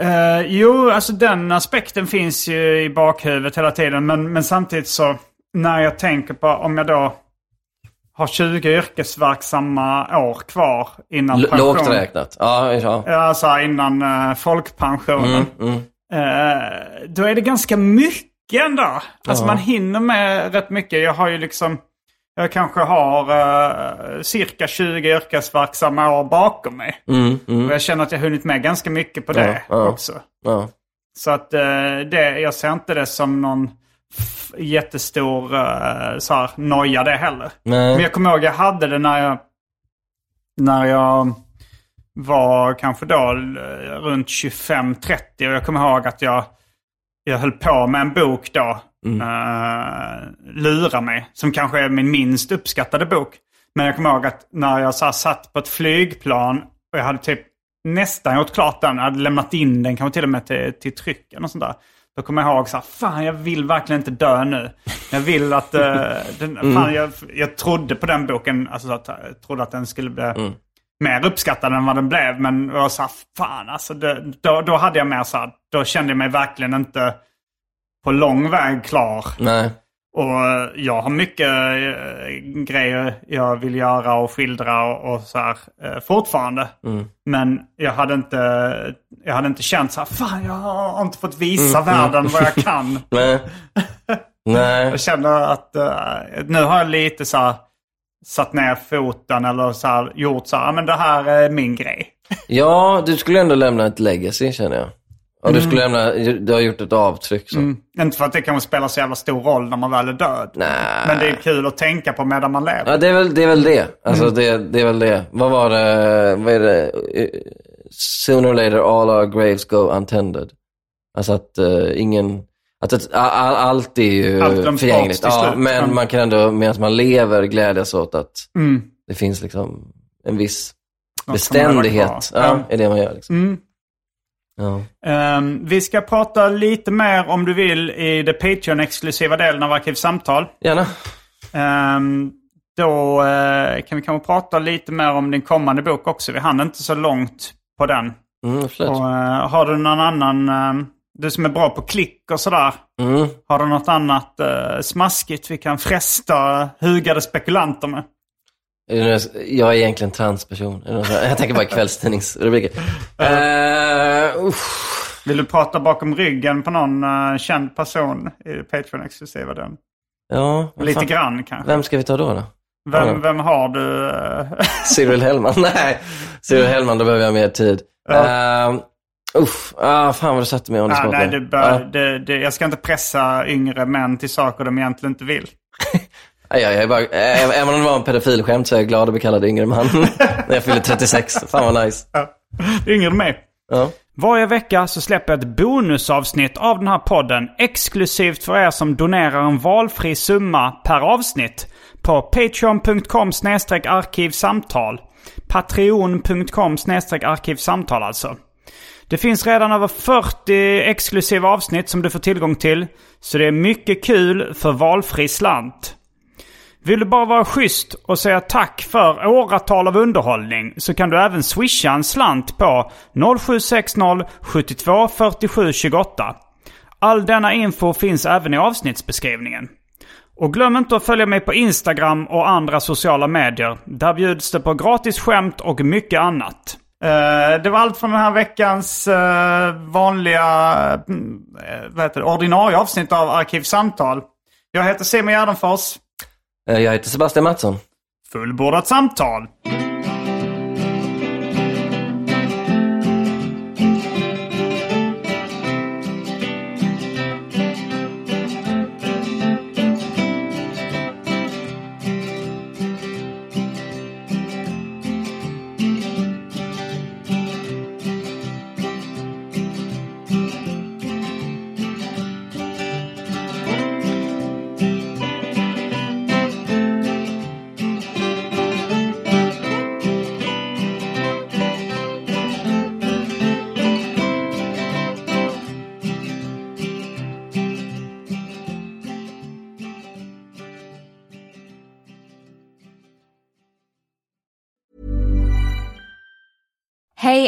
Eh, jo, alltså den aspekten finns ju i bakhuvudet hela tiden. Men, men samtidigt så när jag tänker på om jag då har 20 yrkesverksamma år kvar innan L- pension. lågt räknat. Ja, ja. Alltså innan uh, folkpensionen. Mm, mm. Eh, då är det ganska mycket ändå. Alltså Ja. man hinner med rätt mycket. Jag har ju liksom, jag kanske har eh, cirka 20 yrkesverksamma år bakom mig. Mm, mm. Och jag känner att jag har hunnit med ganska mycket på det Ja, också. ja. Så att eh, det, jag ser inte det som någon jättestor uh, så här, noja det heller. Nej. Men jag kommer ihåg jag hade det när jag, när jag var kanske då runt 25-30 och jag kommer ihåg att jag, jag höll på med en bok då, eh, Lura mig, som kanske är min minst uppskattade bok. Men jag kommer ihåg att när jag så satt på ett flygplan och jag hade typ nästan gjort klart den, jag hade lämnat in den kanske till och med till, till trycken och sånt där. Då kommer jag ihåg så här, fan jag vill verkligen inte dö nu. Jag vill att, eh, den, fan, jag, jag trodde på den boken, alltså så att, jag trodde att den skulle bli mer uppskattad än vad den blev. Men jag var så här, fan alltså, det, då, då hade jag mer så här, då kände jag mig verkligen inte på lång väg klar. Nej. Och jag har mycket eh, grejer jag vill göra och skildra och, och så här eh, fortfarande. Men jag hade inte, jag hade inte känt så här, fan jag har inte fått visa världen vad jag kan. Nej. Nej. Jag känner att eh, nu har jag lite så här satt ner foten eller så här, gjort så här, "Ja, men det här är min grej. Ja, du skulle ändå lämna ett legacy känner jag. Och du skulle lämna, du har gjort ett avtryck så. Mm. Inte för att det kanske spelar så jävla stor roll när man väl är död. Nej. Men det är kul att tänka på medan man lever. Ja, det är väl det. Är väl det. Alltså det, det är väl det. Vad var det, vad är det? Eh, Sooner or later all our graves go untended. Alltså att eh, ingen, att ett, a- a- allt är ju Allt förgängligt. Ja, men Mm. man kan ändå, medan man lever, glädjas åt att Mm. det finns liksom en viss beständighet. Ja, Ja. är det man gör. Liksom. Ja. Ehm, vi ska prata lite mer om du vill i det Patreon-exklusiva delen av Arkivsamtal. Gärna. Ehm, då eh, kan vi kanske prata lite mer om din kommande bok också. Vi hann inte så långt på den. Mm. Och, eh, har du någon annan, eh, du som är bra på klick och sådär. Mm. Har du något annat eh, smaskigt vi kan fresta hugade spekulanter med? Jag är egentligen transperson. Jag tänker bara kvällstidningsrubriker. Uh, uff. Vill du prata bakom ryggen på någon uh, känd person i Patreon-exklusiva den? ja, Lite fan. grann kanske. Vem ska vi ta då? då? Vem, Ja. vem har du? eh, Cyril Hellman? Nej, Cyril Hellman, då behöver jag mer tid. Uh, uff, ah, fan vad du satte mig the ah, nej, det bör, Ja. det, det, jag ska inte pressa yngre män till saker de egentligen inte vill. Ja, jag är bara, äh, även om det var en pedofilskämt så är jag glad att bli kallad yngre man när jag fyller 36. Fan vad nice. Ja. Yngre än mig. Ja. Varje vecka så släpper jag ett bonusavsnitt av den här podden exklusivt för er som donerar en valfri summa per avsnitt på patreon.com arkivsamtal. Patreon.com arkivsamtal alltså. Det finns redan över 40 exklusiva avsnitt som du får tillgång till. Så det är mycket kul för valfri slant. Vill du bara vara schysst och säga tack för åratal av underhållning så kan du även swisha en slant på 0760 72 47 28. All denna info finns även i avsnittsbeskrivningen. Och glöm inte att följa mig på Instagram och andra sociala medier. Där bjuds det på gratis skämt och mycket annat. Eh, det var allt från den här veckans uh, vanliga uh, vad heter det, ordinarie avsnitt av Arkivsamtal. Jag heter Simon Gärdenfors. Eh, jag heter Sebastian Mattsson. Fullbordat samtal.